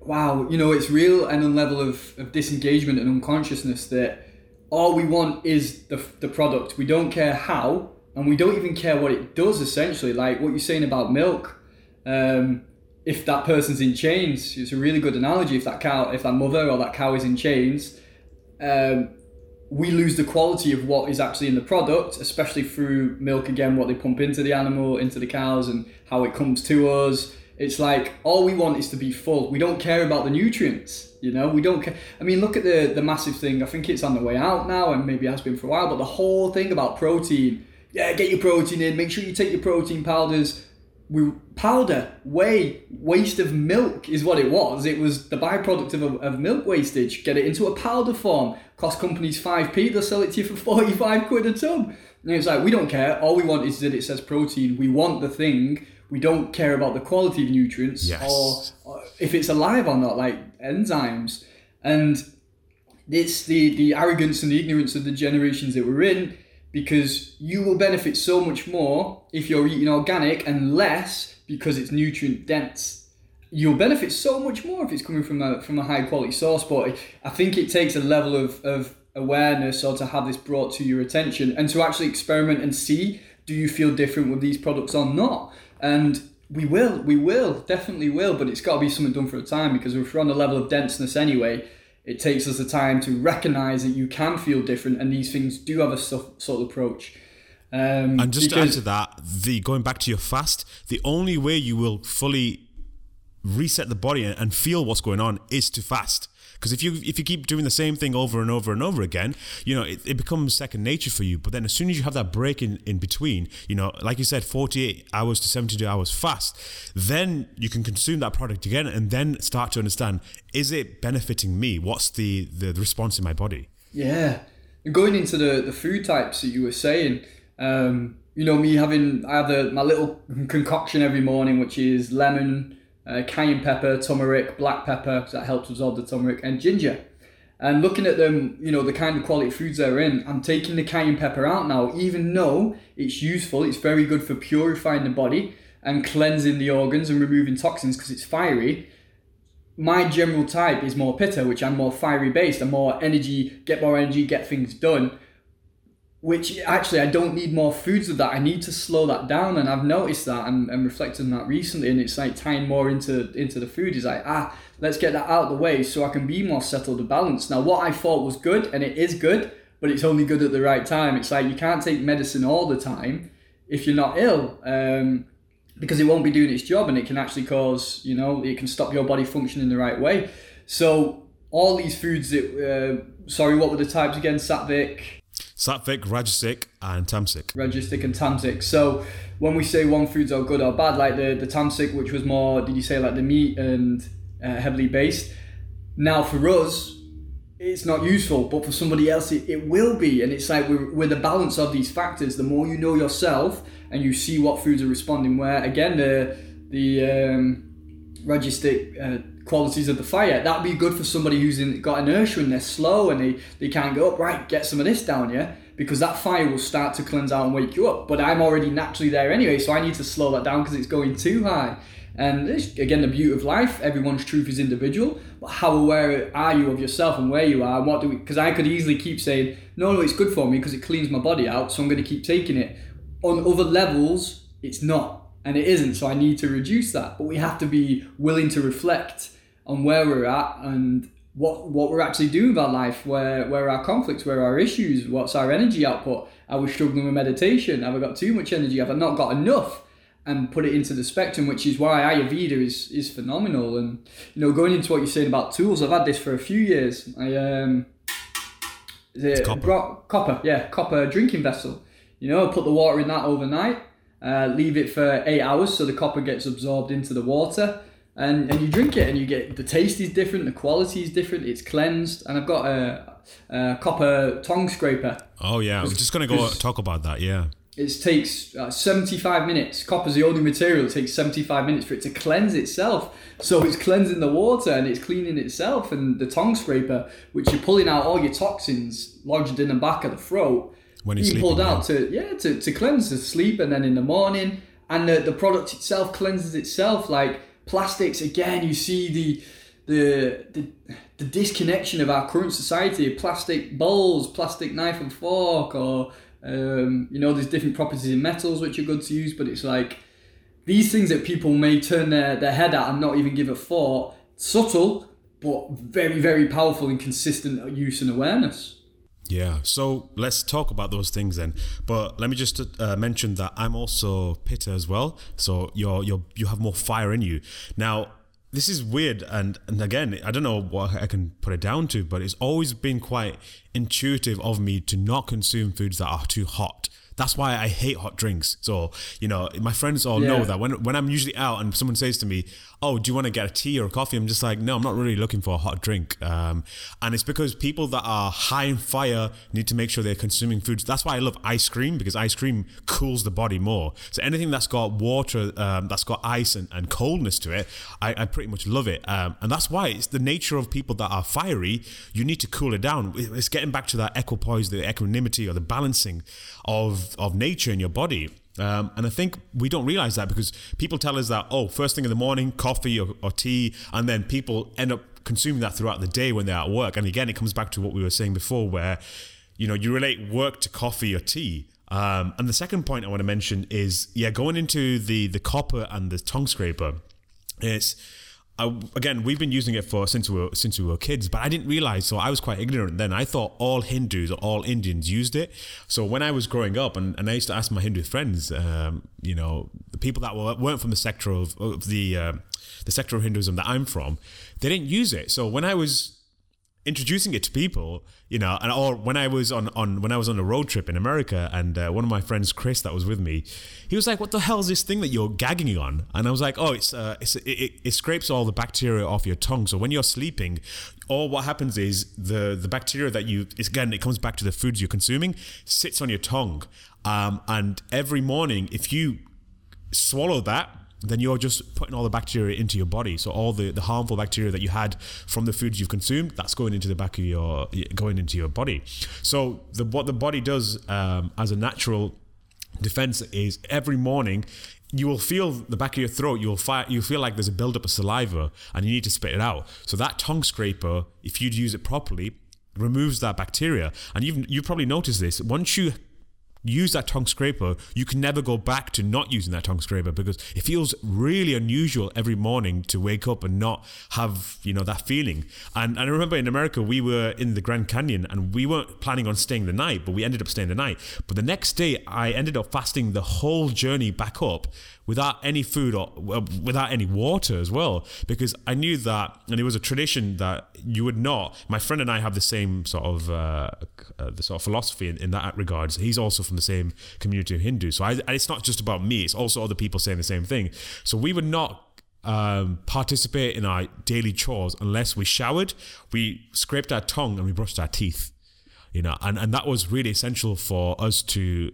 wow, you know, it's real and a level of, of disengagement and unconsciousness that all we want is the, the product. We don't care how and we don't even care what it does essentially. Like what you're saying about milk um, if that person's in chains it's a really good analogy. If that cow if that mother or that cow is in chains um, we lose the quality of what is actually in the product especially through milk again what they pump into the animal into the cows and how it comes to us. It's like all we want is to be full. We don't care about the nutrients you know? We don't care. I mean look at the the massive thing. I think it's on the way out now and maybe has been for a while but the whole thing about protein yeah, get your protein in. Make sure you take your protein powders. We powder, whey, waste of milk is what it was. It was the byproduct of, a, of milk wastage. Get it into a powder form. Cost companies 5p, they'll sell it to you for 45 quid a tub. And it's like, we don't care. All we want is that it says protein. We want the thing. We don't care about the quality of nutrients yes. or, or if it's alive or not, like enzymes. And it's the, the arrogance and the ignorance of the generations that we're in because you will benefit so much more if you're eating organic and less because it's nutrient dense. You'll benefit so much more if it's coming from a from a high quality source. But I think it takes a level of, of awareness or to have this brought to your attention and to actually experiment and see do you feel different with these products or not. And we will, we will, definitely will, but it's got to be something done for a time because if we're on a level of denseness anyway, it takes us the time to recognize that you can feel different and these things do have a sort of approach. Um, and just to add to that, the going back to your fast, the only way you will fully reset the body and feel what's going on is to fast. Because if you if you keep doing the same thing over and over and over again, you know, it, it becomes second nature for you. But then as soon as you have that break in, in between, you know, like you said, 48 hours to 72 hours fast, then you can consume that product again and then start to understand, is it benefiting me? What's the, the, response in my body? Yeah. And going into the, the food types that you were saying, um, you know, me having, I have my little concoction every morning, which is lemon, uh, cayenne pepper, turmeric, black pepper, because that helps absorb the turmeric, and ginger. And looking at them, you know, the kind of quality foods they're in, I'm taking the cayenne pepper out now, even though it's useful, it's very good for purifying the body and cleansing the organs and removing toxins because it's fiery. My general type is more pitta, which I'm more fiery based. I'm more energy, get more energy, get things done which actually I don't need more foods of that. I need to slow that down, and I've noticed that and, and reflected on that recently. And it's like tying more into into the food is like ah, let's get that out of the way so I can be more settled and balanced. Now, what I thought was good, and it is good, but it's only good at the right time. It's like you can't take medicine all the time if you're not ill. Um, because it won't be doing its job and it can actually cause, you know, it can stop your body functioning the right way. So all these foods that, uh, sorry, what were the types again? Sattvic, Sattvic, Rajasic, and Tamasic. Rajasic and Tamasic. So when we say one foods are good or bad, like the, the Tamasic, which was more, did you say like the meat and uh, heavily based? Now for us, it's not useful, but for somebody else, it, it will be. And it's like with, with the balance of these factors, the more you know yourself and you see what foods are responding where, again, the, the um, Rajasic uh, qualities of the fire. That'd be good for somebody who's in, got inertia and they're slow and they, they can't go up. Right, get some of this down, yeah? Because that fire will start to cleanse out and wake you up. But I'm already naturally there anyway, so I need to slow that down because it's going too high. And again, the beauty of life, everyone's truth is individual. But how aware are you of yourself and where you are? And what do we? Because I could easily keep saying, no, no, it's good for me because it cleans my body out, so I'm going to keep taking it. On other levels, it's not, and it isn't. So I need to reduce that. But we have to be willing to reflect on where we're at and what what we're actually doing with our life, where where our conflicts, where our issues, what's our energy output. Are we struggling with meditation? Have I got too much energy? Have I not got enough? And put it into the spectrum, which is why Ayurveda is is phenomenal. And you know, going into what you're saying about tools, I've had this for a few years. I um, is it copper. Bro- copper, yeah, copper drinking vessel. You know, put the water in that overnight, uh, leave it for eight hours so the copper gets absorbed into the water and and you drink it and you get the taste is different, the quality is different, it's cleansed, and I've got a, a copper tongue scraper. Oh yeah, I'm just gonna go talk about that. Yeah. It takes uh, 75 minutes. Copper's the only material. It takes 75 minutes for it to cleanse itself. So it's cleansing the water and it's cleaning itself. And the tongue scraper, which you're pulling out all your toxins lodged in the back of the throat, when you pulled out to yeah to, to cleanse the sleep and then in the morning. And the, the product itself cleanses itself like plastics again you see the the the, the disconnection of our current society plastic bowls plastic knife and fork or um, you know there's different properties in metals which are good to use but it's like these things that people may turn their, their head at and not even give a thought subtle but very very powerful and consistent use and awareness yeah, so let's talk about those things then. But let me just uh, mention that I'm also Pitta as well. So you're you're you have more fire in you. Now, this is weird, and and again, I don't know what I can put it down to, but it's always been quite intuitive of me to not consume foods that are too hot. That's why I hate hot drinks. So, you know, my friends all yeah. know that when when I'm usually out and someone says to me, "Oh, do you want to get a tea or a coffee?" I'm just like, "No, I'm not really looking for a hot drink." Um, and it's because people that are high in fire need to make sure they're consuming foods. That's why I love ice cream because ice cream cools the body more. So anything that's got water, um, that's got ice and, and coldness to it, I, I pretty much love it. Um, and that's why it's the nature of people that are fiery. You need to cool it down. It's getting back to that equipoise, the equanimity or the balancing of of, nature in your body. Um, and I think we don't realize that because people tell us that, oh, first thing in the morning, coffee or, or, tea, and then people end up consuming that throughout the day when they're at work. And again, it comes back to what we were saying before, where, you know, you relate work to coffee or tea. Um, and the second point I want to mention is, yeah, going into the the copper and the tongue scraper, it's I, again, we've been using it for since we were since we were kids, but I didn't realize. So I was quite ignorant then. I thought all Hindus or all Indians used it. So when I was growing up, and, and I used to ask my Hindu friends, um, you know, the people that were, weren't from the sector of, of the uh, the sector of Hinduism that I'm from, they didn't use it. So when I was introducing it to people, you know, and or when I was on, on when I was on a road trip in America, and uh, one of my friends, Chris, that was with me, he was like, "What the hell is this thing that you're gagging on?" And I was like, "Oh, it's uh, it's it, it, it scrapes all the bacteria off your tongue. So when you're sleeping, or what happens is the the bacteria that you again it comes back to the foods you're consuming sits on your tongue, um, and every morning if you swallow that." Then you're just putting all the bacteria into your body. So all the, the harmful bacteria that you had from the foods you've consumed, that's going into the back of your going into your body. So the what the body does um, as a natural defense is every morning you will feel the back of your throat. You'll fire, you feel like there's a buildup of saliva, and you need to spit it out. So that tongue scraper, if you'd use it properly, removes that bacteria. And you've you've probably noticed this. Once you use that tongue scraper, you can never go back to not using that tongue scraper because it feels really unusual every morning to wake up and not have, you know, that feeling. And, and I remember in America, we were in the Grand Canyon and we weren't planning on staying the night, but we ended up staying the night. But the next day, I ended up fasting the whole journey back up without any food or without any water as well. Because I knew that and it was a tradition that you would not my friend and I have the same sort of uh, uh, the sort of philosophy in, in that regards. He's also from the same community of Hindus. So I, it's not just about me it's also other people saying the same thing. So we would not um, participate in our daily chores unless we showered we scraped our tongue and we brushed our teeth you know? And, and that was really essential for us to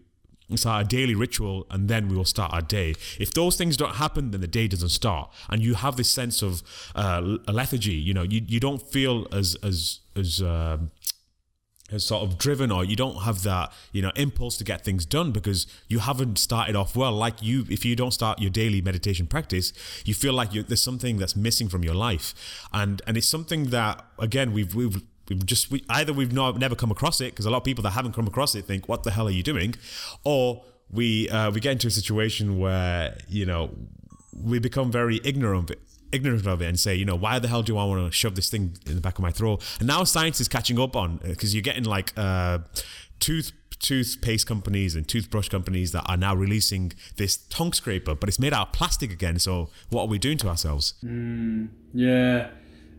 it's our daily ritual, and then we will start our day. If those things don't happen, then the day doesn't start, and you have this sense of uh, lethargy. You know, you, you don't feel as as as uh, as sort of driven, or you don't have that you know impulse to get things done because you haven't started off well. Like you, if you don't start your daily meditation practice, you feel like there's something that's missing from your life, and and it's something that again we've we've we've just we, either we've not, never come across it because a lot of people that haven't come across it think, "What the hell are you doing?" or we uh, we get into a situation where you know we become very ignorant of it, ignorant of it and say, you know, why the hell do I want to shove this thing in the back of my throat? And now science is catching up on because you're getting like uh, tooth toothpaste companies and toothbrush companies that are now releasing this tongue scraper, but it's made out of plastic again. So what are we doing to ourselves? Mm, yeah.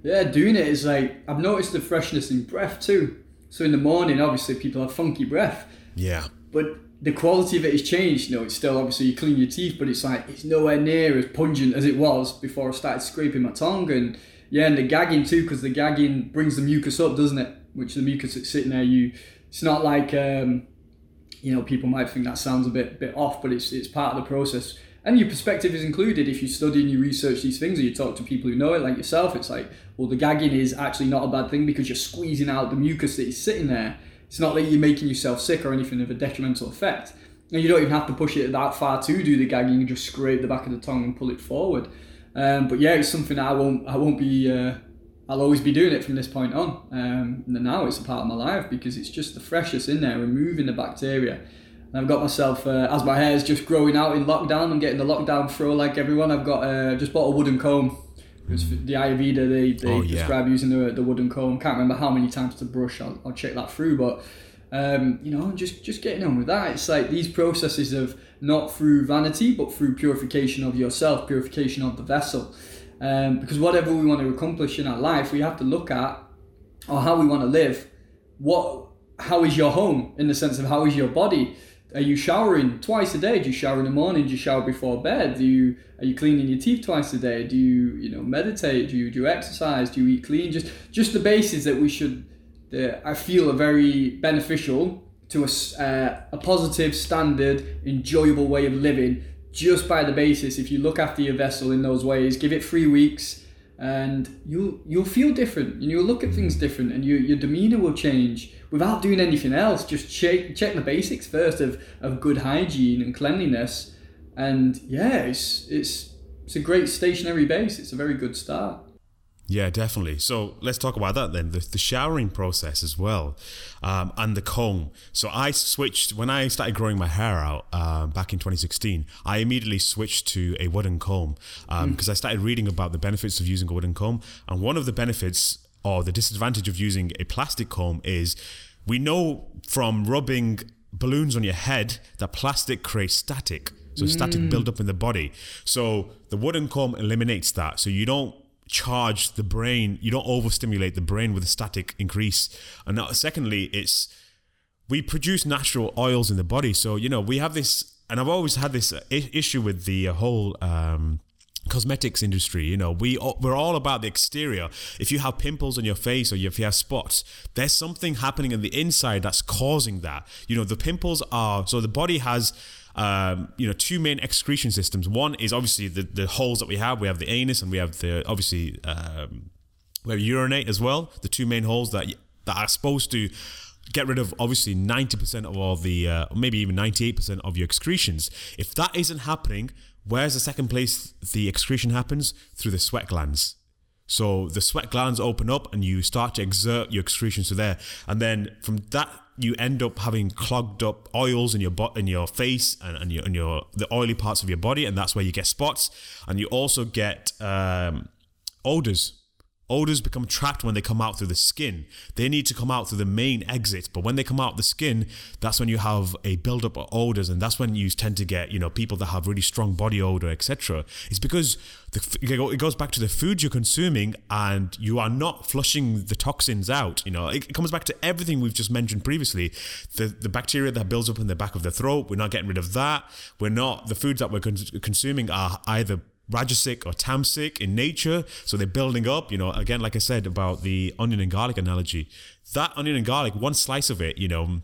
Yeah, doing it is like I've noticed the freshness in breath too. So in the morning, obviously people have funky breath. Yeah. But the quality of it has changed. You know, it's still obviously you clean your teeth, but it's like it's nowhere near as pungent as it was before I started scraping my tongue. And yeah, and the gagging too, because the gagging brings the mucus up, doesn't it? Which the mucus that's sitting there, you it's not like um, you know people might think that sounds a bit bit off, but it's it's part of the process and your perspective is included if you study and you research these things or you talk to people who know it like yourself it's like well the gagging is actually not a bad thing because you're squeezing out the mucus that is sitting there. It's not that you're making yourself sick or anything of a detrimental effect. And you don't even have to push it that far to do the gagging you just scrape the back of the tongue and pull it forward. Um, but yeah it's something I won't I won't be uh, I'll always be doing it from this point on. Um, and now it's a part of my life because it's just the freshest in there removing the bacteria. And I've got myself, uh, as my hair is just growing out in lockdown, I'm getting the lockdown throw like everyone. I've got uh, just bought a wooden comb. It's the Ayurveda, they, they oh, yeah. prescribe using the, the wooden comb. Can't remember how many times to brush, I'll, I'll check that through. But, um, you know, just, just getting on with that. It's like these processes of not through vanity, but through purification of yourself, purification of the vessel. Um, because whatever we want to accomplish in our life, we have to look at, or how we want to live, what, how is your home in the sense of how is your body? Are you showering twice a day? Do you shower in the morning? Do you shower before bed? Do you are you cleaning your teeth twice a day? Do you you know meditate? Do you do you exercise? Do you eat clean? Just just the bases that we should that I feel are very beneficial to a, uh, a positive, standard, enjoyable way of living. Just by the basis, if you look after your vessel in those ways, give it three weeks, and you'll you'll feel different, and you'll look at things different, and your your demeanor will change without doing anything else. Just check check the basics first of, of good hygiene and cleanliness. And yeah, it's it's it's a great stationary base. It's a very good start. Yeah, definitely. So let's talk about that then. The, the showering process as well, um, and the comb. So I switched when I started growing my hair out uh, back in 2016. I immediately switched to a wooden comb because um, mm. I started reading about the benefits of using a wooden comb, and one of the benefits or the disadvantage of using a plastic comb is we know from rubbing balloons on your head that plastic creates static. So mm. static build up in the body. So the wooden comb eliminates that. So you don't charge the brain. You don't overstimulate the brain with a static increase. And now, secondly, it's we produce natural oils in the body. So you know we have this, and I've always had this issue with the whole. Um, cosmetics industry you know we we're all about the exterior if you have pimples on your face or if you have spots there's something happening in the inside that's causing that you know the pimples are so the body has um, you know, two main excretion systems. One is obviously the, the holes that we have. We have the anus and we have the obviously um, we urinate as well. The two main holes that that are supposed to get rid of obviously 90% of all the uh, maybe even 98% of your excretions if that isn't happening where's the second place the excretion happens? Through the sweat glands. So the sweat glands open up and you start to exert your excretions to there. And then from that you end up having clogged up oils in your bo- in your face and, and your and your the oily parts of your body, and that's where you get spots. And you also get um, odors Odors become trapped when they come out through the skin. They need to come out through the main exit, but when they come out the skin, that's when you have a buildup of odors, and that's when you tend to get, you know, people that have really strong body odor, etc. It's because the, it goes back to the food you're consuming, and you are not flushing the toxins out. You know, it, comes back to everything we've just mentioned previously. The the bacteria that builds up in the back of the throat, we're not getting rid of that. We're not the foods that we're con- consuming are either rajasic or tamasic in nature. So they're building up, you know, again, like I said about the onion and garlic analogy, that onion and garlic, one slice of it, you know,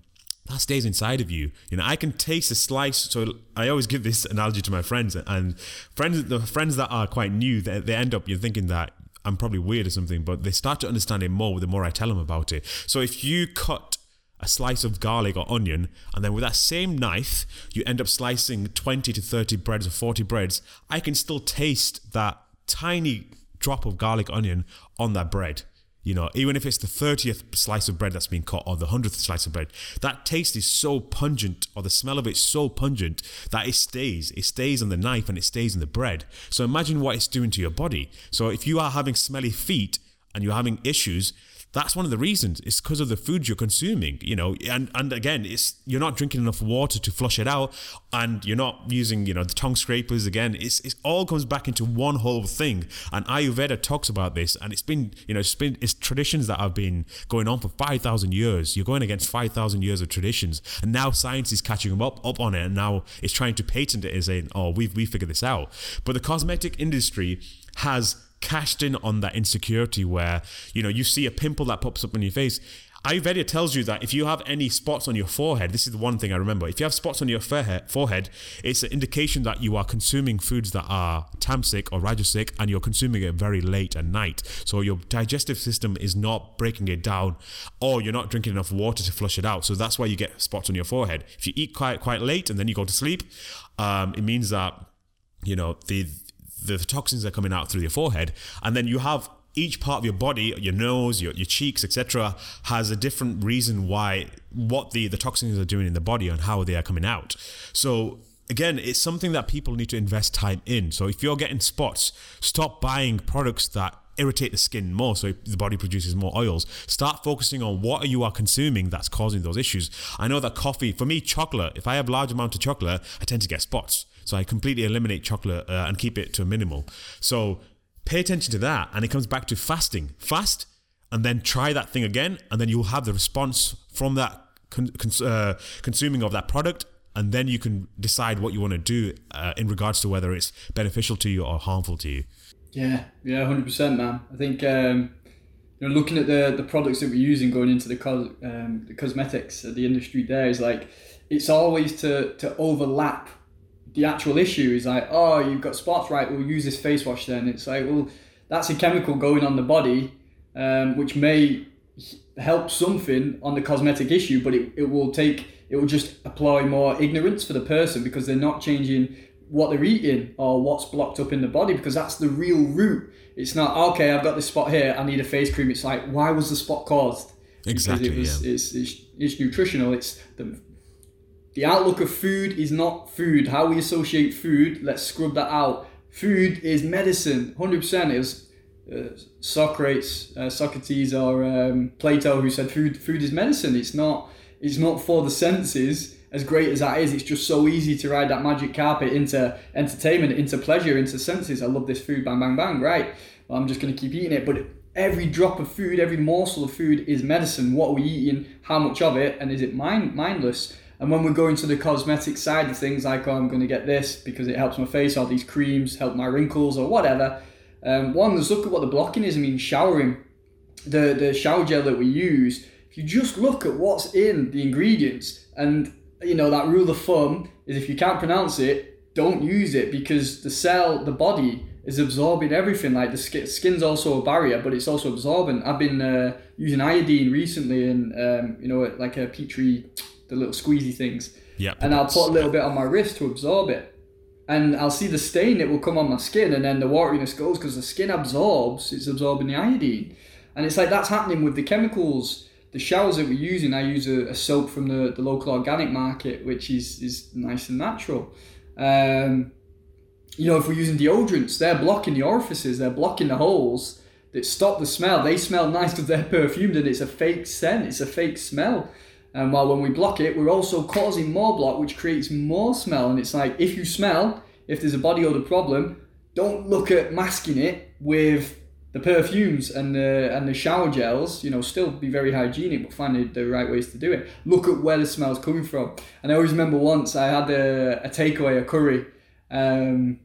that stays inside of you. You know, I can taste a slice. So I always give this analogy to my friends and friends, the friends that are quite new, they, they end up, you're thinking that I'm probably weird or something, but they start to understand it more the more I tell them about it. So if you cut a slice of garlic or onion, and then with that same knife, you end up slicing 20 to 30 breads or 40 breads, I can still taste that tiny drop of garlic onion on that bread. You know, even if it's the 30th slice of bread that's been cut or the 100th slice of bread, that taste is so pungent or the smell of it is so pungent that it stays. It stays on the knife and it stays in the bread. So imagine what it's doing to your body. So if you are having smelly feet and you're having issues, that's one of the reasons. It's because of the food you're consuming, you know. And and again, it's you're not drinking enough water to flush it out, and you're not using, you know, the tongue scrapers. Again, it's it all comes back into one whole thing. And Ayurveda talks about this, and it's been, you know, it's been it's traditions that have been going on for five thousand years. You're going against five thousand years of traditions, and now science is catching them up up on it, and now it's trying to patent it and saying, oh, we've we figured this out. But the cosmetic industry has cashed in on that insecurity where, you know, you see a pimple that pops up on your face. Ayurveda tells you that if you have any spots on your forehead, this is the one thing I remember. If you have spots on your forehead, it's an indication that you are consuming foods that are tamasic or rajasic and you're consuming it very late at night. So your digestive system is not breaking it down or you're not drinking enough water to flush it out. So that's why you get spots on your forehead. If you eat quite quite late and then you go to sleep, um, it means that you know the the toxins are coming out through your forehead, and then you have each part of your body, your nose, your, your cheeks, etc., has a different reason why what the, the toxins are doing in the body and how they are coming out. So again, it's something that people need to invest time in. So if you're getting spots, stop buying products that irritate the skin more so the body produces more oils start focusing on what you are consuming that's causing those issues i know that coffee for me chocolate if i have large amount of chocolate i tend to get spots so I completely eliminate chocolate uh, and keep it to a minimal. So pay attention to that. And it comes back to fasting. Fast and then try that thing again. And then you'll have the response from that con- cons- uh, consuming of that product. And then you can decide what you want to do uh, in regards to whether it's beneficial to you or harmful to you. Yeah, yeah, 100%, man. I think. Um you know, looking at the the products that we're using going into the um, the cosmetics the industry there is like it's always to to overlap the actual issue is like, oh, you've got spots, right? We'll use this face wash then. It's like, well, that's a chemical going on the body, um, which may help something on the cosmetic issue, but it, it will take, it will just apply more ignorance for the person because they're not changing what they're eating or what's blocked up in the body because that's the real root. It's not, okay, I've got this spot here, I need a face cream. It's like, why was the spot caused? Exactly. It was, yeah. it's, it's, it's nutritional. It's the the outlook of food is not food. How we associate food, let's scrub that out. Food is medicine, 100%. It was uh, Socrates, uh, Socrates or um, Plato who said food food is medicine. It's not it's not for the senses. As great as that is, it's just so easy to ride that magic carpet into entertainment, into pleasure, into senses. I love this food, bang, bang, bang, right? well, I'm just going to keep eating it. But every drop of food, every morsel of food is medicine. What are we eating? How much of it? And is it mind mindless? And when we go into the cosmetic side of things, like oh, I'm going to get this because it helps my face, or these creams help my wrinkles, or whatever. Um, one, let's look at what the blocking is. I mean, showering, the the shower gel that we use. If you just look at what's in the ingredients, and you know that rule of thumb is if you can't pronounce it, don't use it because the cell, the body is absorbing everything. Like the skin, skin's also a barrier, but it's also absorbent. I've been uh, using iodine recently, and um, you know, like a petri, the little squeezy things. Yeah. And I'll put a little bit on my wrist to absorb it, and I'll see the stain. It will come on my skin, and then the wateriness goes because the skin absorbs. It's absorbing the iodine, and it's like that's happening with the chemicals. The showers that we're using, I use a, a soap from the, the local organic market, which is is nice and natural. Um, you know, if we're using deodorants, they're blocking the orifices, they're blocking the holes that stop the smell. They smell nice because they're perfumed and it's a fake scent, it's a fake smell. And while when we block it, we're also causing more block, which creates more smell. And it's like if you smell, if there's a body odor problem, don't look at masking it with the perfumes and the and the shower gels. You know, still be very hygienic, but find the, right ways to do it. Look at where the smell's coming from. And I always remember once I had a, a takeaway, a curry. Um,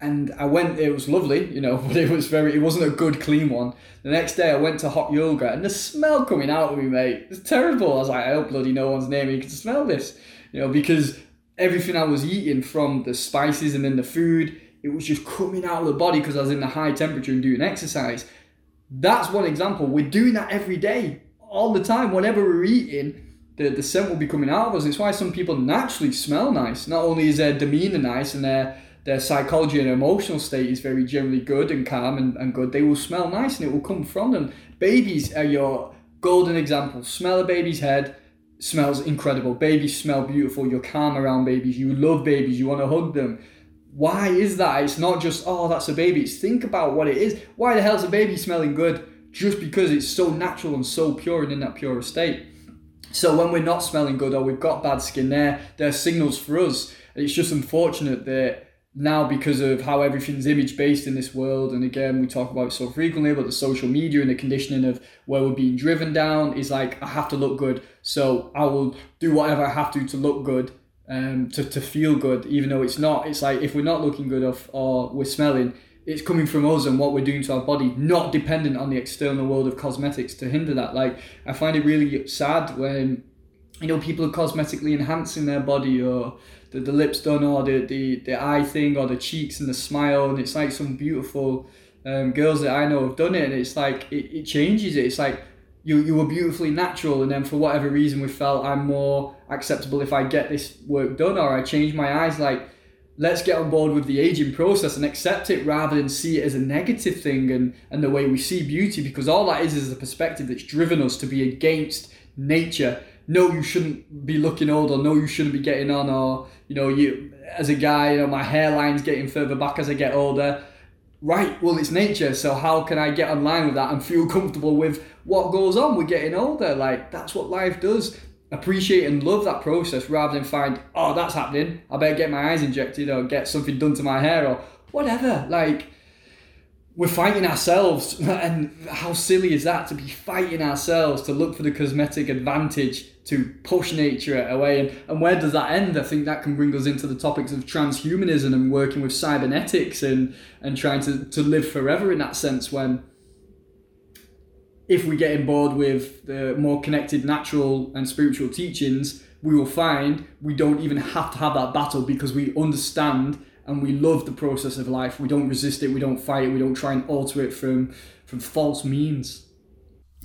and I went. It was lovely, you know, but it was very. It wasn't a good, clean one. The next day, I went to hot yoga, and the smell coming out of me, mate, it's terrible. I was like, I hope bloody no one's near me can smell this, you know, because everything I was eating from the spices and then the food, it was just coming out of the body because I was in the high temperature and doing exercise. That's one example. We're doing that every day, all the time. Whatever we're eating, the, the scent will be coming out of us. It's why some people naturally smell nice. Not only is their demeanor nice and their their psychology and emotional state is very generally good and calm and, and good, they will smell nice and it will come from them. Babies are your golden example. Smell a baby's head, smells incredible. Babies smell beautiful. You're calm around babies. You love babies. You want to hug them. Why is that? It's not just, oh, that's a baby. It's think about what it is. Why the hell's a baby smelling good? Just because it's so natural and so pure and in that pure state. So when we're not smelling good or we've got bad skin there, there are signals for us. It's just unfortunate that now because of how everything's image based in this world and again we talk about it so frequently but the social media and the conditioning of where we're being driven down is like i have to look good. So i will do whatever i have to to look good um to, to feel good even though it's not. It's like if we're not looking good or, or we're smelling it's coming from us and what we're doing to our body not dependent on the external world of cosmetics to hinder that. Like i find it really sad when you know people are cosmetically enhancing their body or the, the lips done or the, the, the eye thing or the cheeks and the smile and it's like some beautiful um, girls that I know have done it and it's like it, it changes it. It's like you, you were beautifully natural and then for whatever reason we felt I'm more acceptable if I get this work done or I change my eyes. Like let's get on board with the aging process and accept it rather than see it as a negative thing and, and the way we see beauty because all that is is a perspective that's driven us to be against nature no, you shouldn't be looking old, or no, you shouldn't be getting on, or you know, you as a guy, you know, my hairline's getting further back as I get older. Right, well, it's nature, so how can I get online with that and feel comfortable with what goes on? We're getting older, like that's what life does. Appreciate and love that process rather than find, oh, that's happening. I better get my eyes injected or get something done to my hair or whatever. Like, we're fighting ourselves and how silly is that to be fighting ourselves to look for the cosmetic advantage to push nature away and, and where does that end i think that can bring us into the topics of transhumanism and working with cybernetics and and trying to, to live forever in that sense when if we get on board with the more connected natural and spiritual teachings we will find we don't even have to have that battle because we understand and we love the process of life. We don't resist it. We don't fight it. We don't try and alter it from from false means.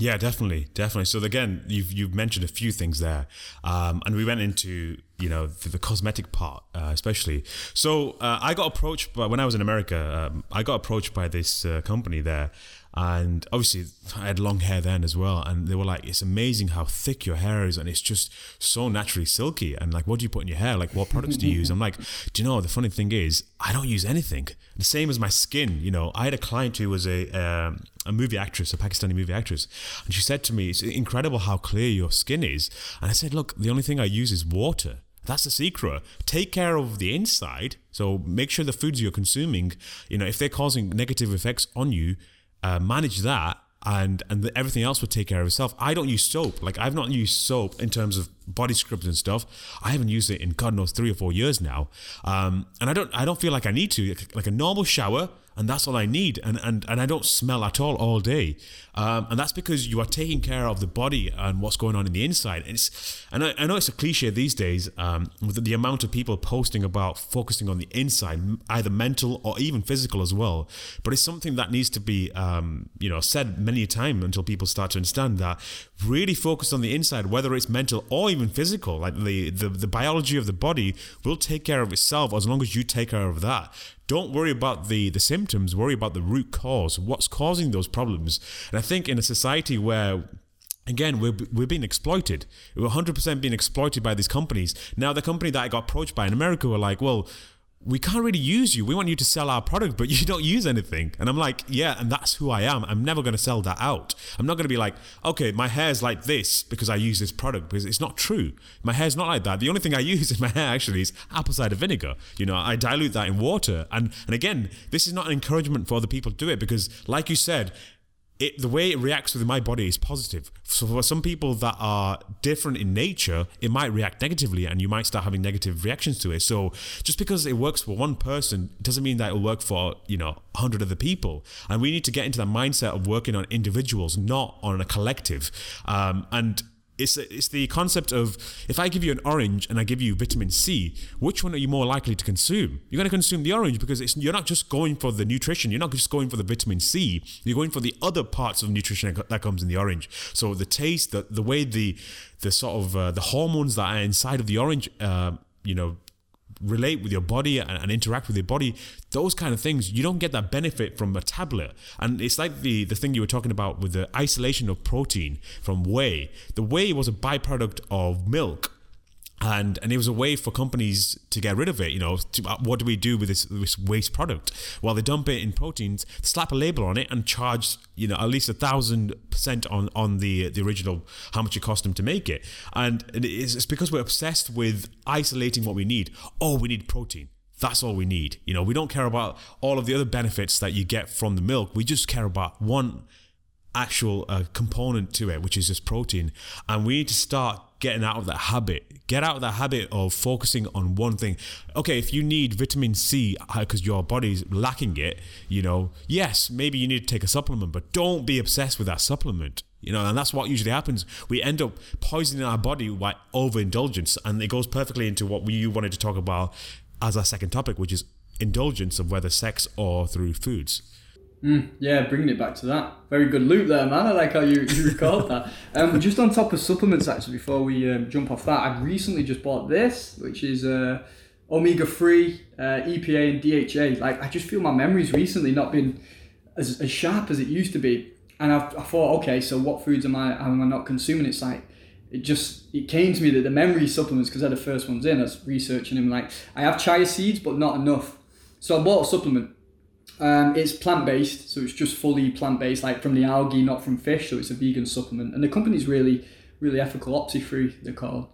Yeah, definitely, definitely. So again, you've you've mentioned a few things there, um, and we went into you know the, the cosmetic part uh, especially. So uh, I got approached by when I was in America. Um, I got approached by this uh, company there, and obviously I had long hair then as well. And they were like, "It's amazing how thick your hair is, and it's just so naturally silky." And like, what do you put in your hair? Like, what products do you use? I'm like, do you know? The funny thing is, I don't use anything. The same as my skin. You know, I had a client who was a um, a movie actress, a Pakistani movie actress, and she said to me, "It's incredible how clear your skin is." And I said, "Look, the only thing I use is water." That's the secret. Take care of the inside. So make sure the foods you're consuming, you know, if they're causing negative effects on you, uh, manage that and and the, everything else will take care of itself. I don't use soap. Like I've not used soap in terms of body scrubs and stuff. I haven't used it in God knows three or four years now, um, and I don't I don't feel like I need to. Like a normal shower, and that's all I need. And and, and I don't smell at all all day, um, and that's because you are taking care of the body and what's going on in the inside. And it's and I, I know it's a cliche these days um, with the amount of people posting about focusing on the inside, either mental or even physical as well. But it's something that needs to be um, you know said many a time until people start to understand that really focus on the inside, whether it's mental or even physical. Like the the, the biology of the body will take care of itself as long as you take care of that. Don't worry about the, the symptoms, worry about the root cause, what's causing those problems. And I think in a society where again we're, we're being exploited we're 100% being exploited by these companies now the company that i got approached by in america were like well we can't really use you. We want you to sell our product, but you don't use anything. And I'm like, yeah, and that's who I am. I'm never going to sell that out. I'm not going to be like, okay, my hair's like this because I use this product because it's not true. My hair's not like that. The only thing I use in my hair actually is apple cider vinegar. You know, I dilute that in water. And and again, this is not an encouragement for other people to do it because, like you said, it, the way it reacts with my body is positive. So for some people that are different in nature, it might react negatively and you might start having negative reactions to it. So just because it works for one person doesn't mean that it'll work for, you know, 100 other people. And we need to get into that mindset of working on individuals, not on a collective. Um, and it's it's the concept of if I give you an orange and I give you vitamin C, which one are you more likely to consume? You're going to consume the orange because you're not just going for the nutrition, you're not just going for the vitamin C, you're going for the other parts of nutrition that comes in the orange. So the taste, the the way the the sort of uh, the hormones that are inside of the orange, uh, you know, relate with your body and, and, interact with your body those kind of things you don't get that benefit from a tablet. And it's like the the thing you were talking about with the isolation of protein from whey. The whey was a byproduct of milk and and it was a way for companies to get rid of it. You know, to, uh, what do we do with this, this waste product? Well, they dump it in proteins, slap a label on it, and charge you know at least a thousand percent on on the the original how much it cost them to make it. And it's, it's because we're obsessed with isolating what we need. Oh, we need protein. That's all we need. You know, we don't care about all of the other benefits that you get from the milk. We just care about one actual uh, component to it, which is just protein. And we need to start getting out of that habit. Get out of that habit of focusing on one thing. Okay, if you need vitamin C because uh, your body's lacking it, you know, yes, maybe you need to take a supplement, but don't be obsessed with that supplement. You know, and that's what usually happens. We end up poisoning our body by overindulgence, and it goes perfectly into what we wanted to talk about as our second topic, which is indulgence of whether sex or through foods. Mm, yeah, bringing it back to that. Very good loop there, man. I like how you, you recalled that. Um, just on top of supplements, actually, before we um, jump off that, I recently just bought this, which is uh, omega 3, uh, EPA, and DHA. Like, I just feel my memory's recently not been as, as sharp as it used to be. And I've, I thought, okay, so what foods am I, am I not consuming? It's like, it just it came to me that the memory supplements because they're the first ones in. I was researching them like I have chia seeds but not enough, so I bought a supplement um, it's plant based, so it's just fully plant based, like from the algae, not from fish. So it's a vegan supplement, and the company's really, really ethical, Opti3 they're called.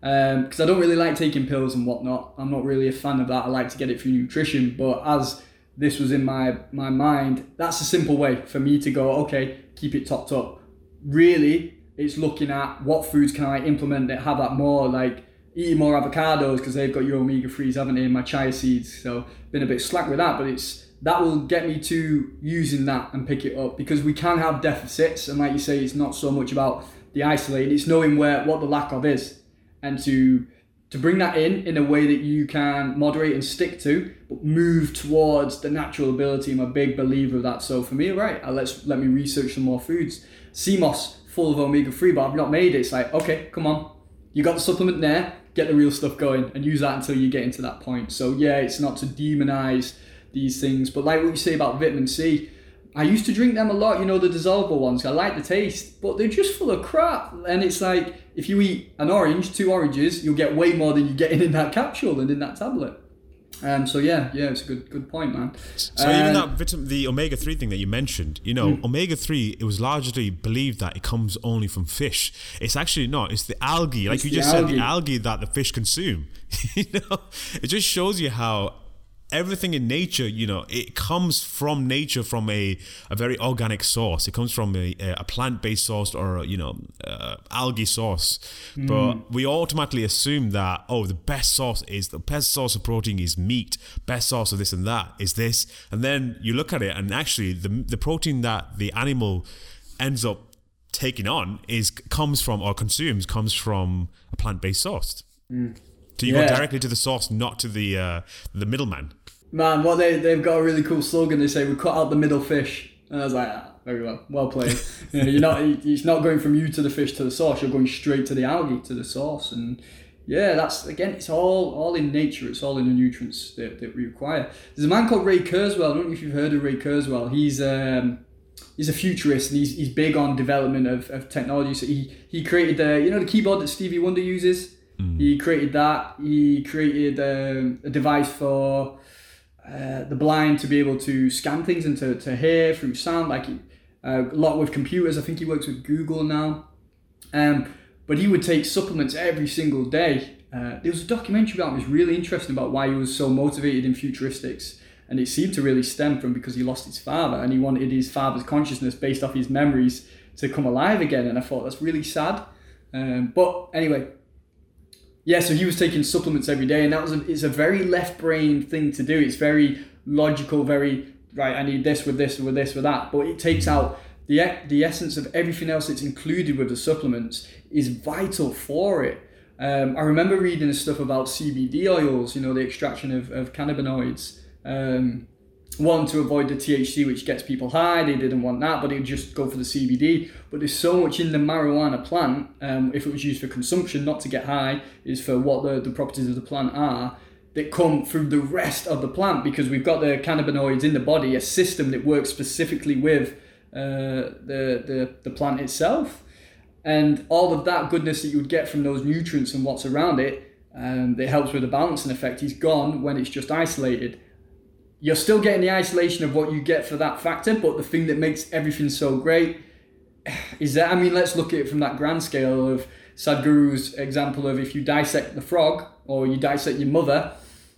Because um, I don't really like taking pills and whatnot. I'm not really a fan of that. I like to get it through nutrition, but as this was in my my mind, that's a simple way for me to go. Okay, keep it topped up. Really, it's looking at what foods can I implement that have that more like eating more avocados because they've got your omega threes, haven't they? And My chia seeds, so been a bit slack with that, but it's that will get me to using that and pick it up because we can have deficits. And like you say it's not so much about the isolated it's knowing where what the lack of is. And to to bring that in in a way that you can moderate and stick to but move towards the natural ability. I'm a big believer of that. So for me right uh, let's let me research some more foods. Moss full of omega-3 but i've not made it. It's like okay come on. You got the supplement there get the real stuff going and use that until you get into that point. So yeah it's not to demonize these things. But like what you say about vitamin C, I used to drink them a lot, you know, the dissolvable ones. I like the taste, but they're just full of crap. And it's like if you eat an orange, two oranges, you'll get way more than you're getting in that capsule and in that tablet. Um, so yeah, yeah, it's a good good point, man. So uh, even that vitamin, the omega three thing that you mentioned, you know, mm. omega three, it was largely believed that it comes only from fish. It's actually not. It's the algae, like it's you just algae. said, the algae that the fish consume. you know, it just shows you how everything in nature, you know, it comes from nature from a, a very organic source. It comes from a, a plant based source or, you know, uh, algae source. Mm. But we automatically assume that, oh, the best source is the best source of protein is meat, best source of this and that is this. And then you look at it and actually the, the protein that the animal ends up taking on is comes from or consumes comes from a plant based source. Mm. So you yeah. go directly to the source, not to the uh, the middleman. Man, what they they've got a really cool slogan. They say we cut out the middle fish, and I was like, ah, very well, well played. you know, you're not it's not going from you to the fish to the source. You're going straight to the algae to the source, and yeah, that's again, it's all all in nature. It's all in the nutrients that, that we require. There's a man called Ray Kurzweil. I don't know if you've heard of Ray Kurzweil. He's um, he's a futurist and he's, he's big on development of, of technology. So he he created the you know the keyboard that Stevie Wonder uses. Mm. He created that. He created um, a device for uh, the blind to be able to scan things and to, to hear through sound, like uh, a lot with computers. I think he works with Google now. Um, but he would take supplements every single day. Uh, there was a documentary about him, it was really interesting about why he was so motivated in futuristics. And it seemed to really stem from because he lost his father and he wanted his father's consciousness based off his memories to come alive again. And I thought that's really sad. Um, but anyway, yeah, so he was taking supplements every day, and that was a, it's a very left brain thing to do. It's very logical, very right. I need this with this with this with that, but it takes out the the essence of everything else that's included with the supplements is vital for it. Um, I remember reading stuff about CBD oils, you know, the extraction of, of cannabinoids. Um, one to avoid the THC, which gets people high. They didn't want that, but they'd just go for the CBD. But there's so much in the marijuana plant, um, if it was used for consumption, not to get high, is for what the, the properties of the plant are, that come through the rest of the plant because we've got the cannabinoids in the body, a system that works specifically with uh, the, the, the plant itself. And all of that goodness that you would get from those nutrients and what's around it, um, that helps with the balancing effect, is gone when it's just isolated you're still getting the isolation of what you get for that factor, but the thing that makes everything so great is that I mean, let's look at it from that grand scale of Sadhguru's example of if you dissect the frog or you dissect your mother,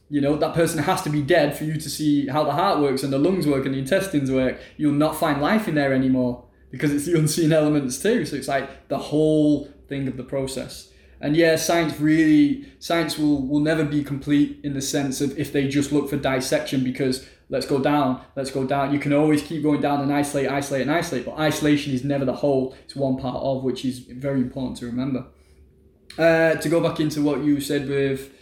you know, that person has to be dead for you to see how the heart works and the lungs work and the intestines work. You'll not find life in there anymore because it's the unseen elements too. So it's like the whole thing of the process. And yeah, science really science will will never be complete in the sense of if they just look for dissection because let's go down, let's go down. You can always keep going down and isolate, isolate, and isolate, but isolation is never the whole. It's one part of, which is very important to remember. Uh, to go back into what you said with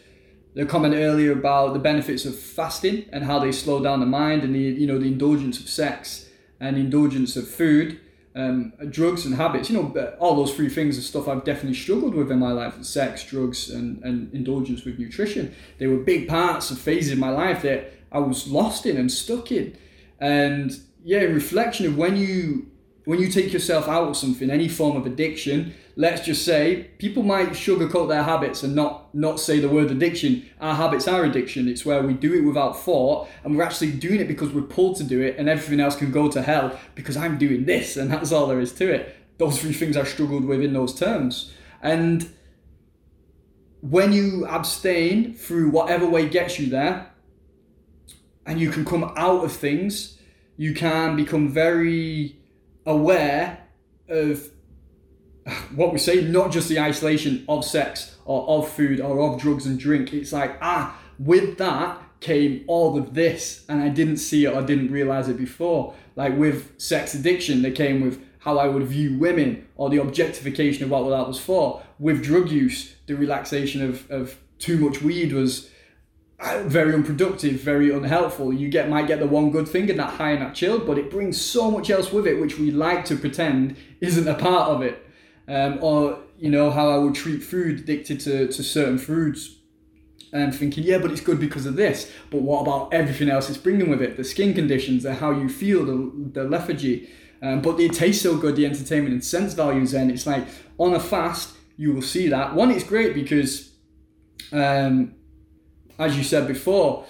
the comment earlier about the benefits of fasting and how they slow down the mind and the you know the indulgence of sex and indulgence of food um, drugs and habits, you know, all those three things are stuff I've definitely struggled with in my life sex, drugs, and, and indulgence with nutrition. They were big parts of phases in my life that I was lost in and stuck in. And yeah, in reflection of when you when you take yourself out of something, any form of addiction, let's just say people might sugarcoat their habits and not not say the word addiction. Our habits are addiction. It's where we do it without thought, and we're actually doing it because we're pulled to do it, and everything else can go to hell because I'm doing this, and that's all there is to it. Those three things I struggled with in those terms, and when you abstain through whatever way gets you there, and you can come out of things, you can become very aware of what we say, not just the isolation of sex or of food or of drugs and drink. It's like, ah, with that came all of this, and I didn't see it or didn't realize it before. Like with sex addiction, they came with how I would view women or the objectification of what that was for. With drug use, the relaxation of, of too much weed was very unproductive, very unhelpful. You get might get the one good thing and that high and that chill, but it brings so much else with it, which we like to pretend isn't a part of it. Um, or you know how I would treat food addicted to, to certain foods, and thinking yeah, but it's good because of this. But what about everything else it's bringing with it? The skin conditions, the how you feel, the the lethargy. Um, but it tastes so good, the entertainment and sense values. Then it's like on a fast, you will see that one. It's great because. Um, as you said before,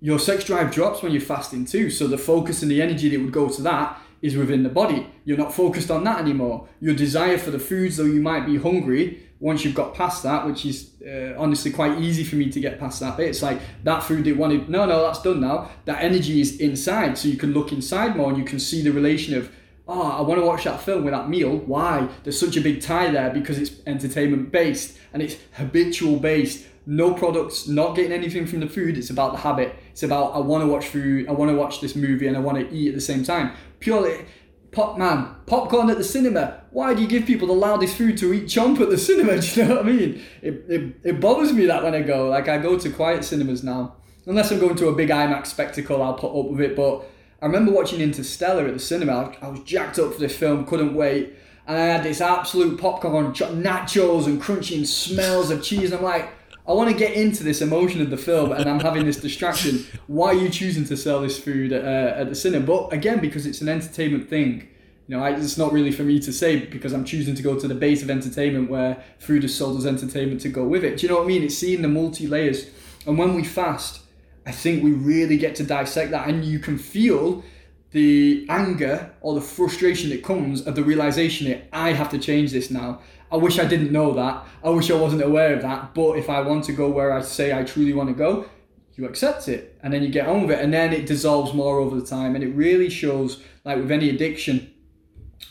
your sex drive drops when you're fasting too. So the focus and the energy that would go to that is within the body. You're not focused on that anymore. Your desire for the foods, though you might be hungry, once you've got past that, which is uh, honestly quite easy for me to get past that bit, it's like that food they wanted, no, no, that's done now. That energy is inside, so you can look inside more and you can see the relation of, oh, I want to watch that film with that meal. Why? There's such a big tie there because it's entertainment based and it's habitual based. No products, not getting anything from the food. It's about the habit. It's about I want to watch food, I want to watch this movie, and I want to eat at the same time. Purely, pop man, popcorn at the cinema. Why do you give people the loudest food to eat chomp at the cinema? Do you know what I mean? It, it, it bothers me that when I go. Like I go to quiet cinemas now. Unless I'm going to a big IMAX spectacle, I'll put up with it. But I remember watching Interstellar at the cinema. I was jacked up for this film, couldn't wait. And I had this absolute popcorn, nachos and crunching smells of cheese. And I'm like, I want to get into this emotion of the film, and I'm having this distraction. Why are you choosing to sell this food at, uh, at the cinema? But again, because it's an entertainment thing. You know, I, it's not really for me to say because I'm choosing to go to the base of entertainment where food is sold as entertainment to go with it. Do you know what I mean? It's seeing the multi layers. And when we fast, I think we really get to dissect that, and you can feel the anger or the frustration that comes of the realization that I have to change this now. I wish I didn't know that. I wish I wasn't aware of that. But if I want to go where I say I truly want to go, you accept it and then you get on with it and then it dissolves more over the time and it really shows like with any addiction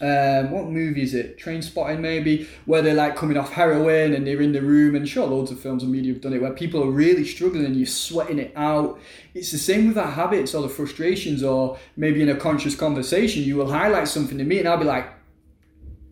um, what movie is it? Trainspotting maybe, where they're like coming off heroin and they're in the room, and sure, loads of films and media have done it, where people are really struggling and you're sweating it out. It's the same with our habits or the frustrations, or maybe in a conscious conversation, you will highlight something to me, and I'll be like,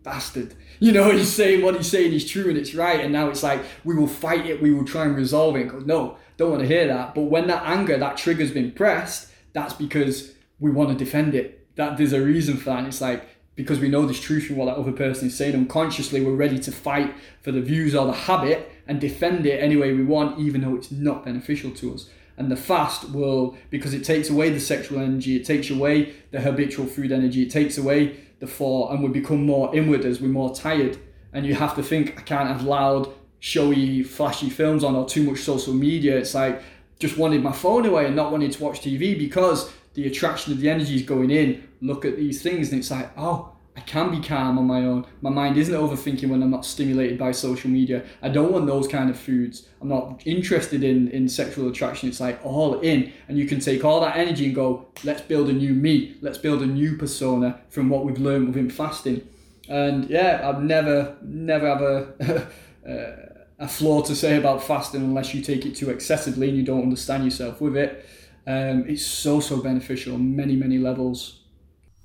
bastard. You know, he's saying what he's saying is true and it's right, and now it's like we will fight it, we will try and resolve it. No, don't want to hear that. But when that anger, that trigger's been pressed, that's because we want to defend it. That there's a reason for that. And it's like because we know there's truth in what that other person is saying. Unconsciously, we're ready to fight for the views or the habit and defend it any way we want, even though it's not beneficial to us. And the fast will, because it takes away the sexual energy, it takes away the habitual food energy, it takes away the thought, and we become more inward as we're more tired. And you have to think, I can't have loud, showy, flashy films on or too much social media. It's like just wanted my phone away and not wanting to watch TV because the attraction of the energy is going in, look at these things, and it's like, oh, I can be calm on my own. My mind isn't overthinking when I'm not stimulated by social media. I don't want those kind of foods. I'm not interested in, in sexual attraction. It's like all in. And you can take all that energy and go, let's build a new me. Let's build a new persona from what we've learned within fasting. And yeah, I've never, never have a, a flaw to say about fasting unless you take it too excessively and you don't understand yourself with it. Um, it's so so beneficial on many many levels.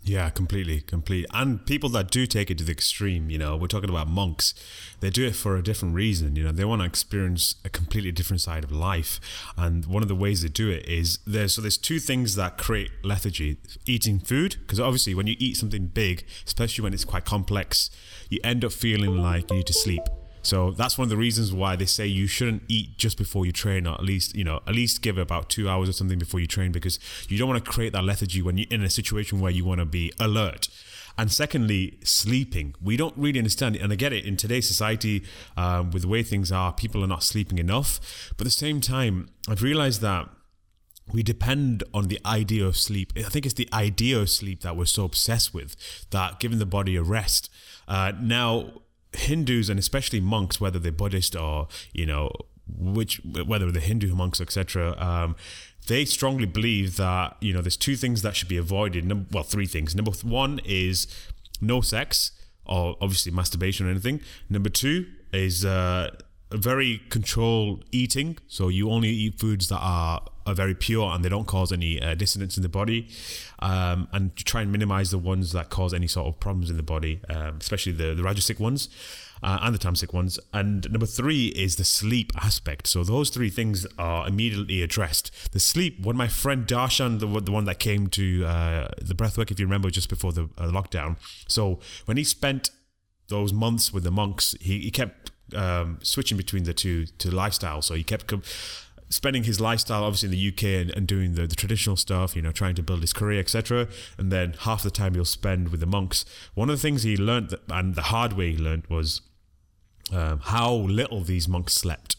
Yeah, completely, complete. And people that do take it to the extreme, you know, we're talking about monks. They do it for a different reason. You know, they want to experience a completely different side of life. And one of the ways they do it is there's so there's two things that create lethargy: eating food, because obviously when you eat something big, especially when it's quite complex, you end up feeling like you need to sleep. So that's one of the reasons why they say you shouldn't eat just before you train, or at least you know at least give about two hours or something before you train, because you don't want to create that lethargy when you're in a situation where you want to be alert. And secondly, sleeping. We don't really understand it, and I get it. In today's society, um, with the way things are, people are not sleeping enough. But at the same time, I've realized that we depend on the idea of sleep. I think it's the idea of sleep that we're so obsessed with that giving the body a rest. Uh, now, Hindus and especially monks, whether they're Buddhist or you know which whether they're Hindu monks, etc. Um, they strongly believe that you know there's two things that should be avoided. well, three things. Number one is no sex or obviously masturbation or anything. Number two is uh, very controlled eating. So you only eat foods that are are very pure and they don't cause any uh, dissonance in the body, um, and try and minimize the ones that cause any sort of problems in the body, um, especially the the rajasic ones. Uh, and the tamasic ones. And number three is the sleep aspect. So those three things are immediately addressed. The sleep, when my friend Darshan, the, the one that came to uh, the breathwork, if you remember, just before the uh, lockdown. So when he spent those months with the monks, he, he kept um, switching between the two to lifestyle. So he kept spending his lifestyle obviously in the UK and, and doing the, the, traditional stuff, you know, trying to build his career, etc. And then half the time he'll spend with the monks. One of the things he learned, that, and the hard way he learned, was um, how little these monks slept.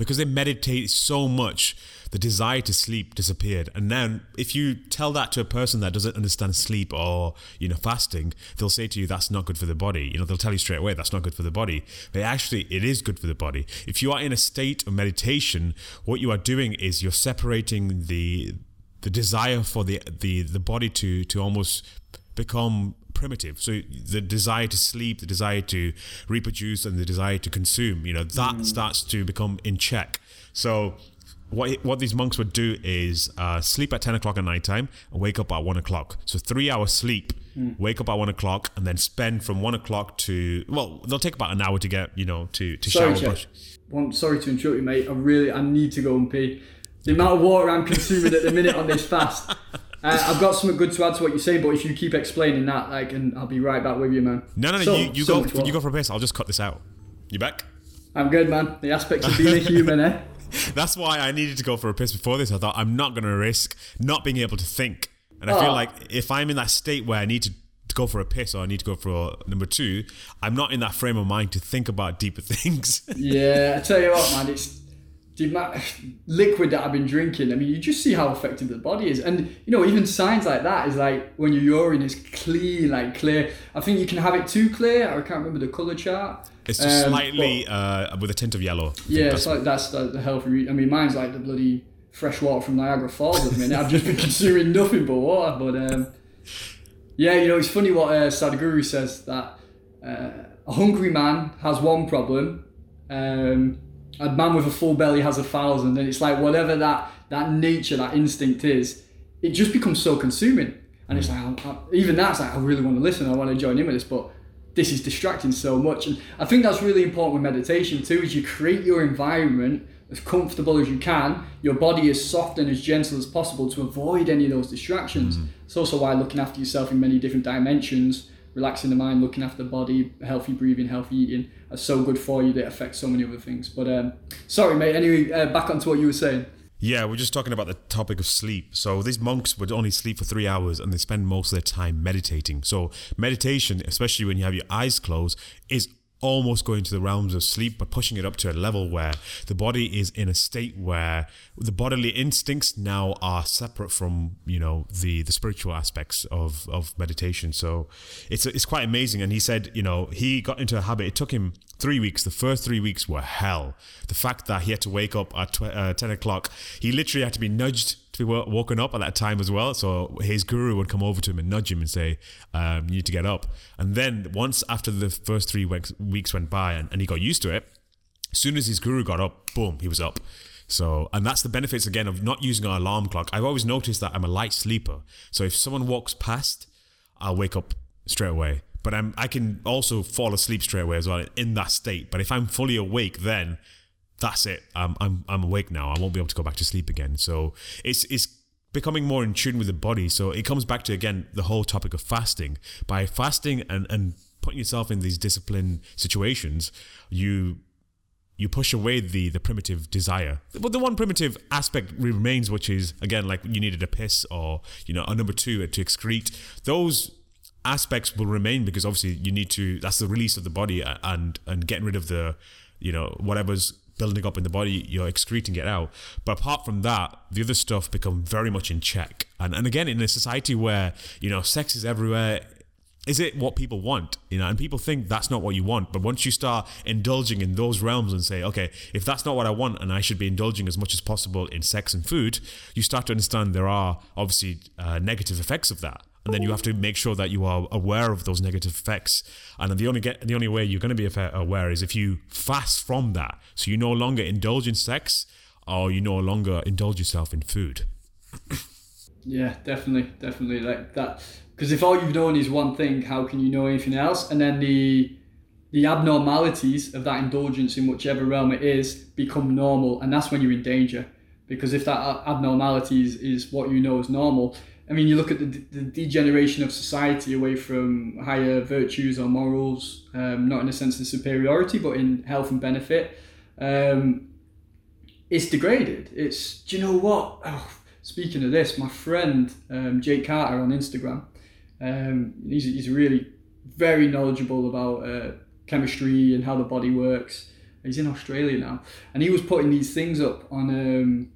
because they meditate so much, the desire to sleep disappeared. And then if you tell that to a person that doesn't understand sleep or, you know, fasting, they'll say to you, that's not good for the body. You know, they'll tell you straight away, that's not good for the body. But actually, it is good for the body. If you are in a state of meditation, what you are doing is you're separating the the desire for the the the body to to almost become primitive. So the desire to sleep, the desire to reproduce, and the desire to consume, you know, that mm. starts to become in check. So what what these monks would do is uh, sleep at ten o'clock at night time and wake up at one o'clock. So three hours sleep, mm. wake up at one o'clock, and then spend from one o'clock to well, they'll take about an hour to get you know to to sorry, shower. Brush. One, sorry to interrupt you, mate. I really I need to go and pee. The amount of water I'm consuming at the minute on this fast. Uh, I've got something good to add to what you say, but if you keep explaining that, like, and I'll be right back with you, man. No, no, no. So, you, you so go. You go for a piss. I'll just cut this out. You back? I'm good, man. The aspects of being a human, eh? That's why I needed to go for a piss before this. I thought I'm not going to risk not being able to think, and I oh. feel like if I'm in that state where I need to to go for a piss or I need to go for a, number two, I'm not in that frame of mind to think about deeper things. yeah, I tell you what, man, it's the liquid that I've been drinking, I mean, you just see how effective the body is. And, you know, even signs like that is like when your urine is clean, like clear. I think you can have it too clear. I can't remember the colour chart. It's just um, slightly but, uh, with a tint of yellow. Yeah, it's like that's the, the healthy. I mean, mine's like the bloody fresh water from Niagara Falls at the minute. I've just been consuming nothing but water. But um, yeah, you know, it's funny what uh, Sadhguru says that uh, a hungry man has one problem. Um, a man with a full belly has a thousand, and it's like whatever that that nature, that instinct is, it just becomes so consuming. And it's like I, I, even that's like I really want to listen, I want to join in with this, but this is distracting so much. And I think that's really important with meditation too, is you create your environment as comfortable as you can. Your body as soft and as gentle as possible to avoid any of those distractions. Mm-hmm. It's also why looking after yourself in many different dimensions relaxing the mind, looking after the body, healthy breathing, healthy eating are so good for you. They affect so many other things. But um, sorry, mate. Anyway, uh, back onto what you were saying. Yeah, we're just talking about the topic of sleep. So these monks would only sleep for three hours and they spend most of their time meditating. So meditation, especially when you have your eyes closed, is almost going to the realms of sleep, but pushing it up to a level where the body is in a state where the bodily instincts now are separate from you know the the spiritual aspects of of meditation. So it's it's quite amazing. And he said, you know, he got into a habit. It took him three weeks. The first three weeks were hell. The fact that he had to wake up at tw- uh, ten o'clock, he literally had to be nudged to be woken up at that time as well. So his guru would come over to him and nudge him and say, um, "You need to get up." And then once after the first three weeks, weeks went by and, and he got used to it, as soon as his guru got up, boom, he was up. So, and that's the benefits again of not using an alarm clock. I've always noticed that I'm a light sleeper. So if someone walks past, I'll wake up straight away. But I'm I can also fall asleep straight away as well in that state. But if I'm fully awake, then that's it. I'm I'm I'm awake now. I won't be able to go back to sleep again. So it's it's becoming more in tune with the body. So it comes back to again the whole topic of fasting. By fasting and and putting yourself in these disciplined situations, you you push away the the primitive desire. But the one primitive aspect remains, which is again like you needed a piss or you know a number two to excrete. Those aspects will remain because obviously you need to. That's the release of the body and and getting rid of the you know whatever's building up in the body, you're excreting it out. But apart from that, the other stuff become very much in check. And and again, in a society where you know sex is everywhere, is it what people want? You know, and people think that's not what you want. But once you start indulging in those realms and say, okay, if that's not what I want, and I should be indulging as much as possible in sex and food, you start to understand there are obviously uh, negative effects of that and then you have to make sure that you are aware of those negative effects. And the only get the only way you're going to be aware is if you fast from that. So you no longer indulge in sex, or you no longer indulge yourself in food. yeah, definitely, definitely like that. Because if all you've known is one thing, how can you know anything else? And then the the abnormalities of that indulgence in whichever realm it is become normal, and that's when you're in danger. Because if that abnormality is, is what you know is normal, I mean, you look at the, the degeneration of society away from higher virtues or morals, um, not in a sense of superiority, but in health and benefit. Um, it's degraded. It's, do you know what? Oh, speaking of this, my friend um, Jake Carter on Instagram, um, he's, he's really very knowledgeable about uh, chemistry and how the body works. He's in Australia now, and he was putting these things up on um,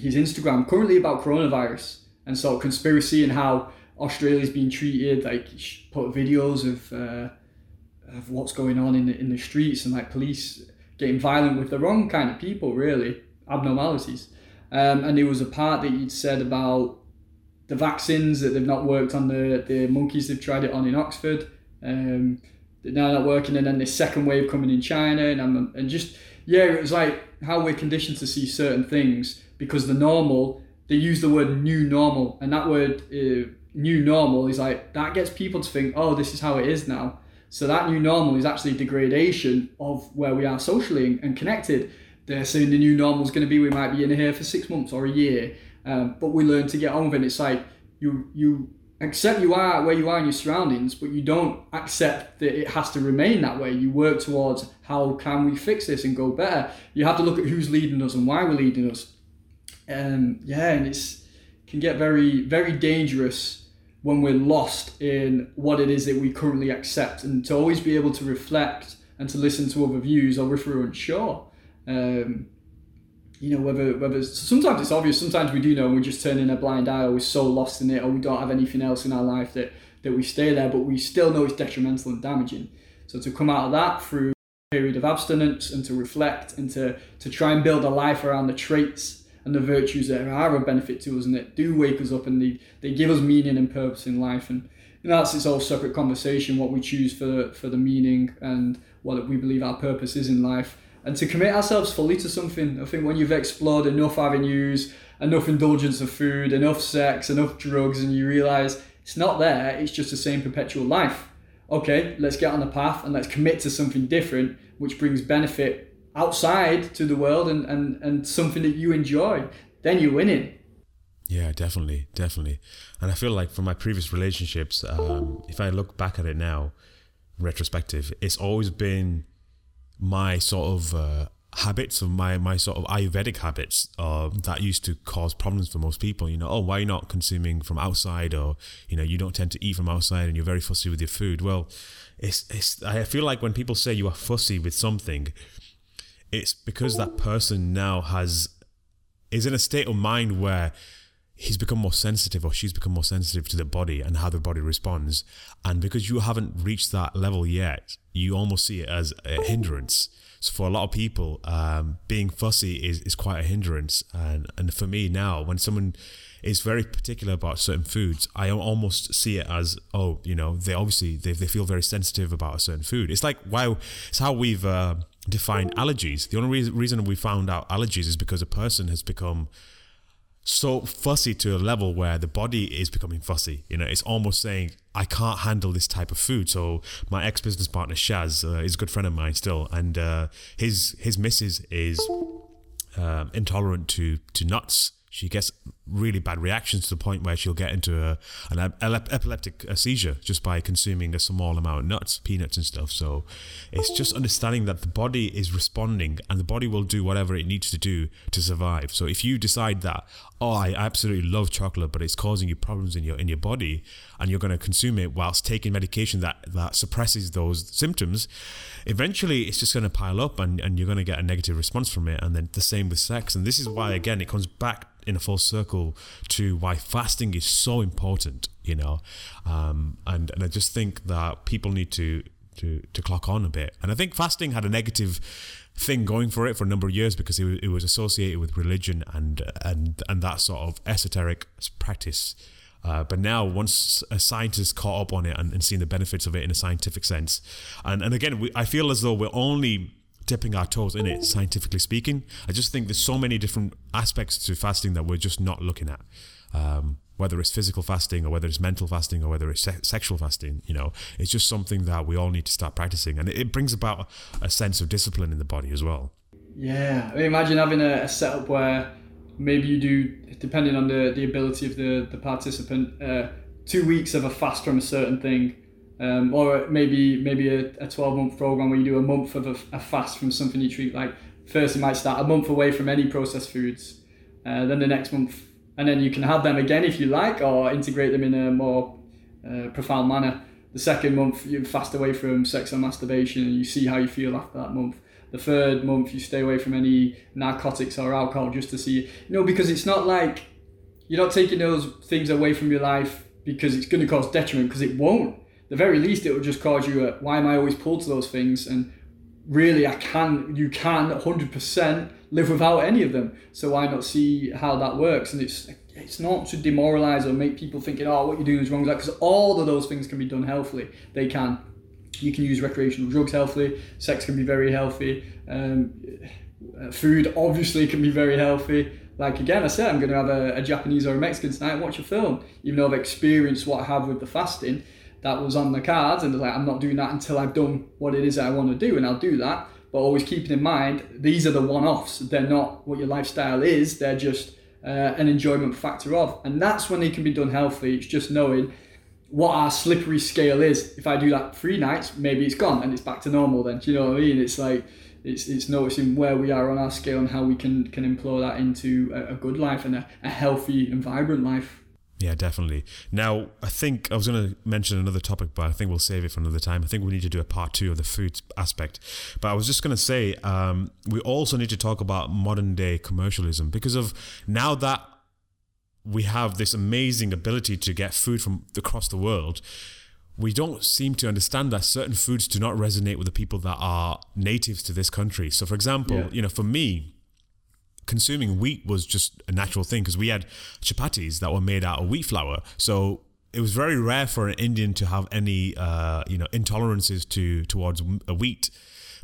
his Instagram currently about coronavirus and sort of conspiracy and how Australia's being treated. Like put videos of uh, of what's going on in the in the streets and like police getting violent with the wrong kind of people, really abnormalities. Um, and there was a part that you'd said about the vaccines that they've not worked on the the monkeys they've tried it on in Oxford. Um, they're now not working, and then the second wave coming in China, and I'm, and just yeah, it was like how we're conditioned to see certain things because the normal they use the word new normal, and that word uh, new normal is like that gets people to think, oh, this is how it is now. So that new normal is actually degradation of where we are socially and connected. They're saying the new normal is going to be we might be in here for six months or a year, um, but we learn to get on with it. It's like you you accept you are where you are in your surroundings, but you don't accept that it has to remain that way. You work towards how can we fix this and go better. You have to look at who's leading us and why we're leading us. Um, yeah, and it's can get very very dangerous when we're lost in what it is that we currently accept, and to always be able to reflect and to listen to other views, or if we're unsure. Um, you know whether whether sometimes it's obvious sometimes we do know and we're just turning a blind eye or we're so lost in it or we don't have anything else in our life that that we stay there but we still know it's detrimental and damaging so to come out of that through period of abstinence and to reflect and to to try and build a life around the traits and the virtues that are a benefit to us and that do wake us up and they, they give us meaning and purpose in life and know, that's its whole separate conversation what we choose for for the meaning and what we believe our purpose is in life and to commit ourselves fully to something. I think when you've explored enough avenues, enough indulgence of food, enough sex, enough drugs, and you realize it's not there, it's just the same perpetual life. Okay, let's get on the path and let's commit to something different, which brings benefit outside to the world and, and, and something that you enjoy. Then you're winning. Yeah, definitely, definitely. And I feel like from my previous relationships, um, if I look back at it now, retrospective, it's always been my sort of uh, habits of my my sort of Ayurvedic habits uh, that used to cause problems for most people. You know, oh, why you not consuming from outside, or you know, you don't tend to eat from outside, and you're very fussy with your food. Well, it's it's. I feel like when people say you are fussy with something, it's because that person now has is in a state of mind where he's become more sensitive or she's become more sensitive to the body and how the body responds. And because you haven't reached that level yet, you almost see it as a hindrance. So for a lot of people, um, being fussy is, is quite a hindrance. And, and for me now, when someone is very particular about certain foods, I almost see it as, oh, you know, they obviously, they, they feel very sensitive about a certain food. It's like, wow, it's how we've uh, defined allergies. The only reason, reason we found out allergies is because a person has become so fussy to a level where the body is becoming fussy. You know, it's almost saying, I can't handle this type of food. So my ex business partner Shaz uh, is a good friend of mine still, and uh, his his missus is um, intolerant to to nuts she gets really bad reactions to the point where she'll get into a, an epileptic uh, seizure just by consuming a small amount of nuts, peanuts, and stuff. So it's just understanding that the body is responding and the body will do whatever it needs to do to survive. So if you decide that, oh, I absolutely love chocolate, but it's causing you problems in your in your body, and you're going to consume it whilst taking medication that that suppresses those symptoms, eventually it's just going to pile up, and and you're going to get a negative response from it. And then the same with sex, and this is why again it comes back in a full circle to why fasting is so important, you know. Um, and, and I just think that people need to, to, to clock on a bit. And I think fasting had a negative thing going for it for a number of years because it, it was associated with religion and, and, and that sort of esoteric practice. Uh, but now, once a scientist caught up on it and, and seen the benefits of it in a scientific sense, and, and again, we, I feel as though we're only dipping our toes in it, scientifically speaking. I just think there's so many different aspects to fasting that we're just not looking at. Um, whether it's physical fasting or whether it's mental fasting or whether it's se- sexual fasting, you know, it's just something that we all need to start practicing. And it, it brings about a sense of discipline in the body as well. Yeah. I mean, imagine having a, a setup where maybe you do, depending on the, the ability of the, the participant, uh, two weeks of a fast from a certain thing um, or maybe maybe a, a 12 month program where you do a month of a, a, fast from something you treat like first you might start a month away from any processed foods uh, then the next month and then you can have them again if you like or integrate them in a more uh, profound manner. The second month you fast away from sex and masturbation and you see how you feel after that month. The third month you stay away from any narcotics or alcohol just to see you know because it's not like you're not taking those things away from your life because it's going to cause detriment because it won't the very least it will just cause you a why am i always pulled to those things and really i can you can 100% live without any of them so why not see how that works and it's it's not to demoralize or make people thinking oh what you're doing is wrong because all of those things can be done healthily they can you can use recreational drugs healthily. Sex can be very healthy. Um, uh, food obviously can be very healthy. Like again, I said, I'm going to have a, a, Japanese or a Mexican tonight and watch a film. Even though I've experienced what I have with the fasting, that was on the cards, and like I'm not doing that until I've done what it is that I want to do, and I'll do that. But always keeping in mind, these are the one-offs. They're not what your lifestyle is. They're just uh, an enjoyment factor of, and that's when they can be done healthy. It's just knowing what our slippery scale is. If I do that three nights, maybe it's gone and it's back to normal. Then do you know what I mean? It's like it's, it's noticing where we are on our scale and how we can can employ that into a, a good life and a, a healthy and vibrant life. Yeah, definitely. Now, I think I was going to mention another topic, but I think we'll save it for another time. I think we need to do a part two of the food aspect. But I was just going to say, um, we also need to talk about modern day commercialism because of now that we have this amazing ability to get food from across the world, we don't seem to understand that certain foods do not resonate with the people that are natives to this country. So, for example, yeah. you know, for me, consuming wheat was just a natural thing because we had chapatis that were made out of wheat flour. So it was very rare for an Indian to have any, uh, you know, intolerances to towards wheat.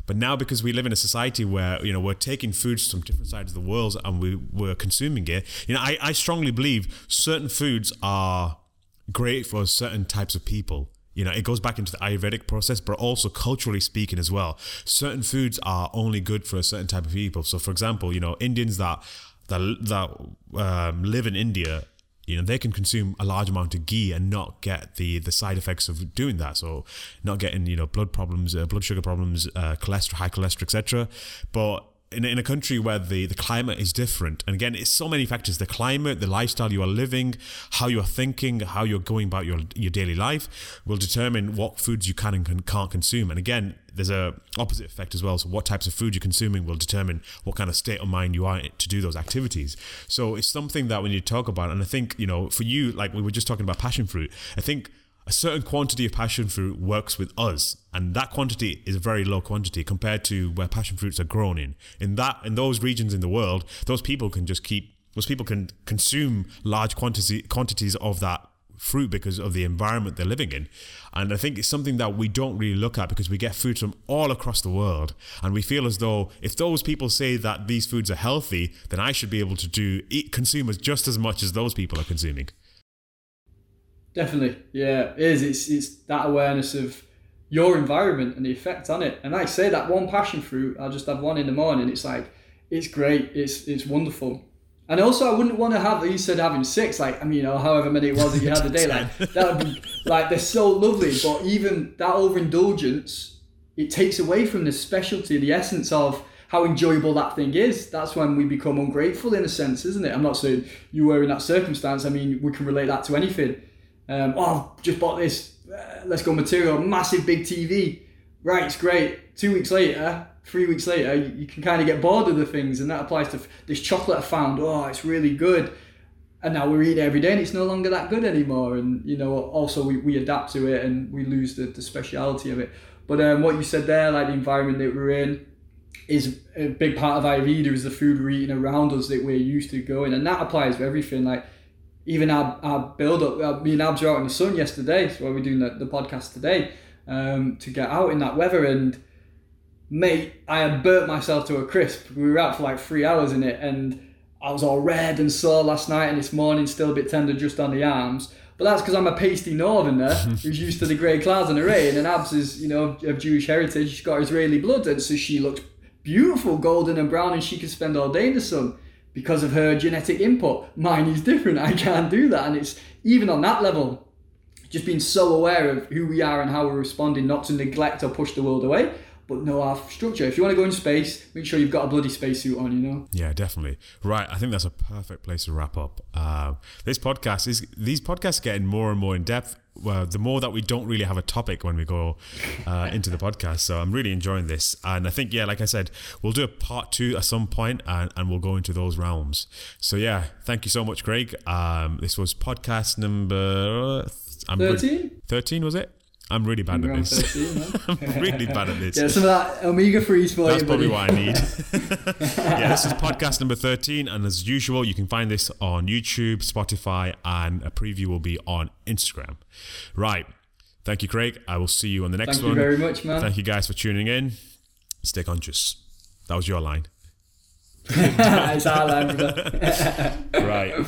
But now, because we live in a society where you know we're taking foods from different sides of the world and we we're consuming it, you know, I, I strongly believe certain foods are great for certain types of people. You know, it goes back into the Ayurvedic process, but also culturally speaking as well. Certain foods are only good for a certain type of people. So, for example, you know, Indians that that that um, live in India you know they can consume a large amount of ghee and not get the the side effects of doing that so not getting you know blood problems uh, blood sugar problems uh, cholesterol high cholesterol etc but in, in a country where the, the climate is different, and again, it's so many factors the climate, the lifestyle you are living, how you're thinking, how you're going about your, your daily life will determine what foods you can and can't consume. And again, there's a opposite effect as well. So, what types of food you're consuming will determine what kind of state of mind you are to do those activities. So, it's something that when you talk about, and I think, you know, for you, like we were just talking about passion fruit, I think a certain quantity of passion fruit works with us and that quantity is a very low quantity compared to where passion fruits are grown in. In that in those regions in the world those people can just keep those people can consume large quantity quantities of that fruit because of the environment they're living in. And i think it's something that we don't really look at because we get food from all across the world. And we feel as though if those people say that these foods are healthy then i should be able to do eat consume just as much as those people are consuming Definitely, yeah, it is. It's it's that awareness of your environment and the effect on it. And I say, that one passion fruit, I'll just have one in the morning. It's like it's great. It's it's wonderful. And also, I wouldn't want to have. You said having six, like I mean, you know, however many it was that you had a day, like that would be like they're so lovely. But even that overindulgence, it takes away from the specialty, the essence of how enjoyable that thing is. That's when we become ungrateful in a sense, isn't it? I'm not saying you were in that circumstance. I mean, we can relate that to anything. Um, oh, I've just bought this. Uh, let's go material, massive big TV. Right, it's great. Two weeks later, three weeks later, you, you can kind of get bored of the things, and that applies to this chocolate I found. Oh, it's really good. And now we eat it every day, and it's no longer that good anymore. And you know, also we, we adapt to it, and we lose the, the speciality of it. But um, what you said there, like the environment that we're in, is a big part of Ayurveda is the food we're eating around us that we're used to going, and that applies to everything. Like even our, our build up, uh, me and Abs were out in the sun yesterday, so we're doing the, the podcast today, um, to get out in that weather. And mate, I had burnt myself to a crisp. We were out for like three hours in it, and I was all red and sore last night, and this morning still a bit tender just on the arms. But that's because I'm a pasty northerner who's used to the grey clouds and the rain, and Abs is, you know, of Jewish heritage. She's got Israeli blood, and so she looks beautiful, golden and brown, and she could spend all day in the sun because of her genetic input. Mine is different. I can't do that. And it's even on that level, just being so aware of who we are and how we're responding, not to neglect or push the world away, but know our structure. If you want to go in space, make sure you've got a bloody spacesuit on, you know? Yeah, definitely. Right. I think that's a perfect place to wrap up. Uh, this podcast is, these podcasts are getting more and more in depth well, the more that we don't really have a topic when we go uh, into the podcast. So I'm really enjoying this, and I think yeah, like I said, we'll do a part two at some point, and, and we'll go into those realms. So yeah, thank you so much, Craig. Um, this was podcast number. I'm 13? 13 was it? I'm really bad at this. 13, I'm really bad at this. Yeah, some of that omega freeze for That's you. probably what I need. yeah, this is podcast number 13, and as usual, you can find this on YouTube, Spotify, and a preview will be on Instagram. Right. Thank you, Craig. I will see you on the next Thank one. Thank you very much, man. Thank you guys for tuning in. Stay conscious. That was your line. it's our line, right.